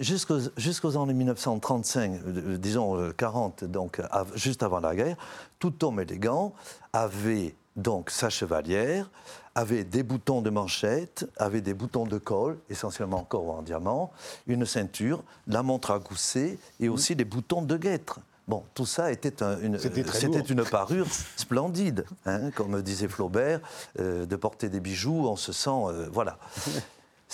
jusqu'aux jusqu'aux années 1935, euh, disons euh, 40, donc juste avant la guerre, tout homme élégant avait donc sa chevalière, avait des boutons de manchette, avait des boutons de col, essentiellement encore en diamant, une ceinture, la montre à gousset et aussi des boutons de guêtre. Bon, tout ça était un- C'était une parure splendide, hein, comme disait Flaubert, euh, de porter des bijoux, on se sent, euh, voilà.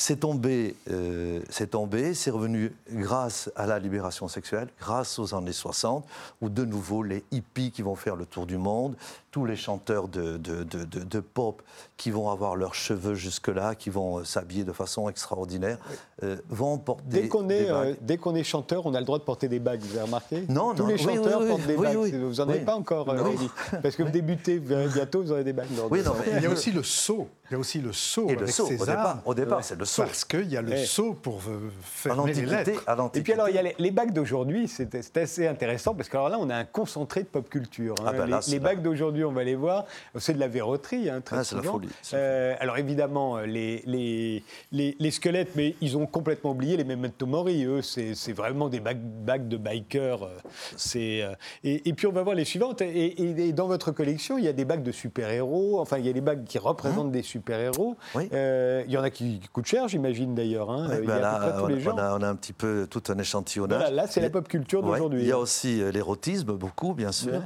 C'est tombé, euh, c'est tombé, c'est revenu grâce à la libération sexuelle, grâce aux années 60, où de nouveau les hippies qui vont faire le tour du monde, tous les chanteurs de, de- de- de- de pop qui vont avoir leurs cheveux jusque-là, qui vont euh, s'habiller de façon extraordinaire, euh, vont porter Dès qu'on des est, euh, bagues. dès qu'on est chanteur, on a le droit de porter des bagues, vous avez remarqué? Non, Tous non, les oui, chanteurs oui, oui, portent des oui, bagues. oui. Vous n'en avez pas encore, euh, Non. Parce que vous débutez, vous verrez bientôt, vous aurez des bagues. Oui, non, mais- Il y a aussi le saut. Il y a aussi le saut Et le saut, au départ, armes. au départ, c'est le saut. Parce qu'il y a le Ouais. saut pour euh, À fermer les lettres. à Et puis alors, il y a les, les bagues d'aujourd'hui, c'est c'est assez intéressant parce que alors là, on a un concentré de pop culture. hein. Ah ben là, les bagues d'aujourd'hui, on va les voir, c'est de la verroterie, hein, très Ah, la souvent. folie, la Euh, alors évidemment, les, les, les, les squelettes, mais ils ont complètement oublié les memento mori. Eux, c'est vraiment des bagues, de bikers. euh, c'est, euh, et, et puis on va voir les suivantes. Et, et- et dans votre collection, il y a des bagues de super-héros. Enfin, il y a des bagues qui représentent des super-héros. Hein Oui. Euh, il y en a qui coûtent cher, j'imagine d'ailleurs. hein. Ben là, tous on, a, on a un petit peu tout un échantillonnage. Voilà, là, c'est la pop culture Ouais, d'aujourd'hui. Il y a aussi euh, l'érotisme, beaucoup, bien sûr. Ouais.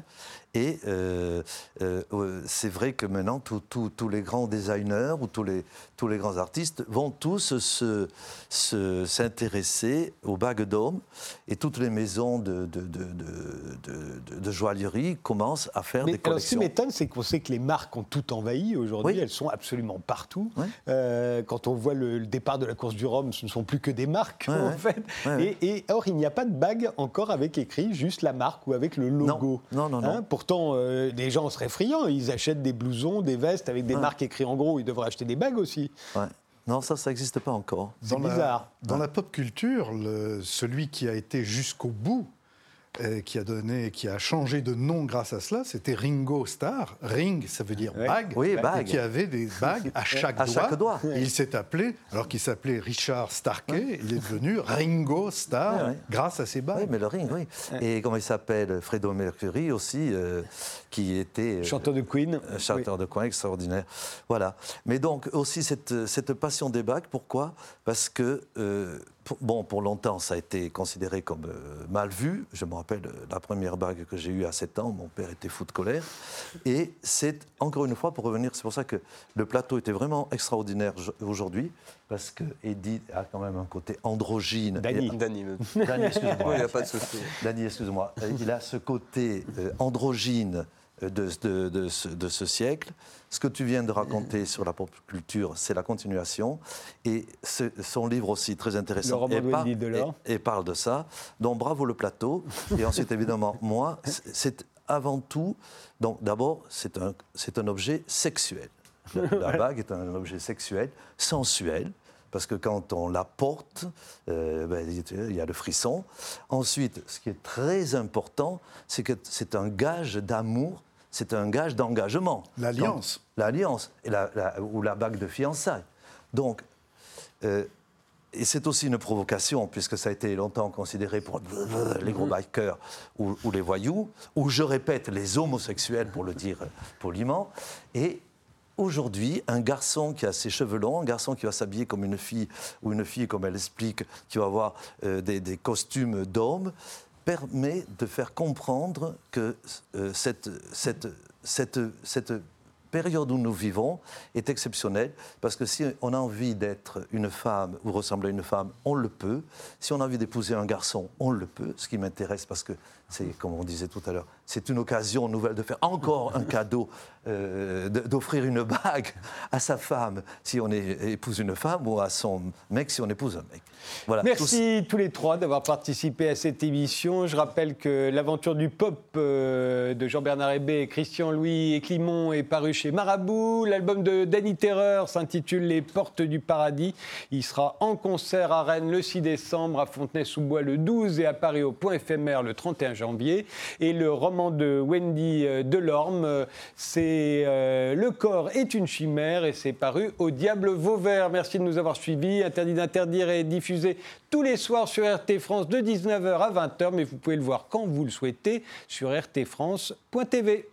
Et euh, euh, c'est vrai que maintenant, tous- les grands designers ou tous les, tous les grands artistes vont tous se- se- s'intéresser aux bagues d'homme. Et toutes les maisons de, de, de, joaillerie commencent à faire Mais des alors, ce qui collections. m'étonne, c'est qu'on sait que les marques ont tout envahi aujourd'hui. Oui. Elles sont absolument partout. Euh, quand on voit le, le départ de la course du Rhum, ce ne sont plus que des marques, en fait. Et, et or, il n'y a pas de bague encore avec écrit juste la marque ou avec le logo. Non, non, non, non. Pourtant, euh, les gens seraient friands. Ils achètent des blousons, des vestes avec des Ouais. marques écrites en gros. Ils devraient acheter des bagues aussi. Ouais. Non, ça, ça n'existe pas encore. C'est la- bizarre. dans la pop culture, le- celui qui a été jusqu'au bout, qui a donné, qui a changé de nom grâce à cela, c'était Ringo Starr. Ring, ça veut dire bague. Oui, Et bague. qui avait des bagues à chaque À doigt. chaque doigt. Et il s'est appelé, alors qu'il s'appelait Richard Starkey, il est devenu Ringo Starr Ouais, ouais. grâce à ses Oui, bagues. mais le ring, oui. Et comment il s'appelle? Fredo Mercury aussi, euh, qui était. euh, Chanteur de Queen. chanteur de coin extraordinaire. Voilà. Mais donc, aussi, cette, cette passion des bagues, pourquoi? Parce que, euh, bon, pour longtemps, ça a été considéré comme euh, mal vu. Je me rappelle euh, la première bague que j'ai eue à 7 ans, mon père était fou de colère. Et c'est, encore une fois, pour revenir, c'est pour ça que le plateau était vraiment extraordinaire aujourd'hui, parce que Eddie a quand même un côté androgyne. Dany. Et- excuse-moi. Oui, il n'y a pas de souci. Dany, excuse-moi. Il a ce côté euh, androgyne euh, de, de- de ce, de ce siècle. Ce que tu viens de raconter sur la pop culture, c'est la continuation. Et ce- son livre aussi, très intéressant, et, parle de ça. Donc bravo le plateau. Et ensuite, évidemment, moi, c'est- avant tout, donc d'abord, c'est un, un objet sexuel. La, la bague est un objet sexuel, sensuel, parce que quand on la porte, euh, ben, il y a le frisson. Ensuite, ce qui est très important, c'est que c'est un gage d'amour, c'est un gage d'engagement. L'alliance. L'alliance, et la- la- ou la bague de fiançailles. Donc, euh, et c'est aussi une provocation, puisque ça a été longtemps considéré pour les gros bikers ou, ou les voyous, ou je répète, les homosexuels, pour le dire poliment. Et aujourd'hui, un garçon qui a ses cheveux longs, un garçon qui va s'habiller comme une fille, ou une fille, comme elle explique, qui va avoir euh, des, des costumes d'homme, permet de faire comprendre que euh, cette, cette, cette, cette période où nous vivons est exceptionnelle parce que si on a envie d'être une femme ou ressembler à une femme, on le peut. Si on a envie d'épouser un garçon, on le peut. Ce qui m'intéresse parce que c'est, comme on disait tout à l'heure, c'est une occasion nouvelle de faire encore un cadeau, euh, d'offrir une bague à sa femme si on épouse une femme ou à son mec si on épouse un mec. Voilà. Merci tous les trois d'avoir participé à cette émission. Je rappelle que l'aventure du pop euh, de Jean-Bernard Hébé, Christian Louis et Climont est paru chez Marabout. L'album de Danny Terreur s'intitule Les Portes du Paradis. Il sera en concert à Rennes le 6 décembre, à Fontenay-sous-Bois le 12 et à Paris au Point éphémère le 31 janvier. Et le roman de Wendy euh, Delorme, euh, c'est euh, Le corps est une chimère et c'est paru au Diable Vauvert. Merci de nous avoir suivis. Interdit d'interdire est diffusé tous les soirs sur RT France de 19h à 20h, mais vous pouvez le voir quand vous le souhaitez sur rtfrance.tv.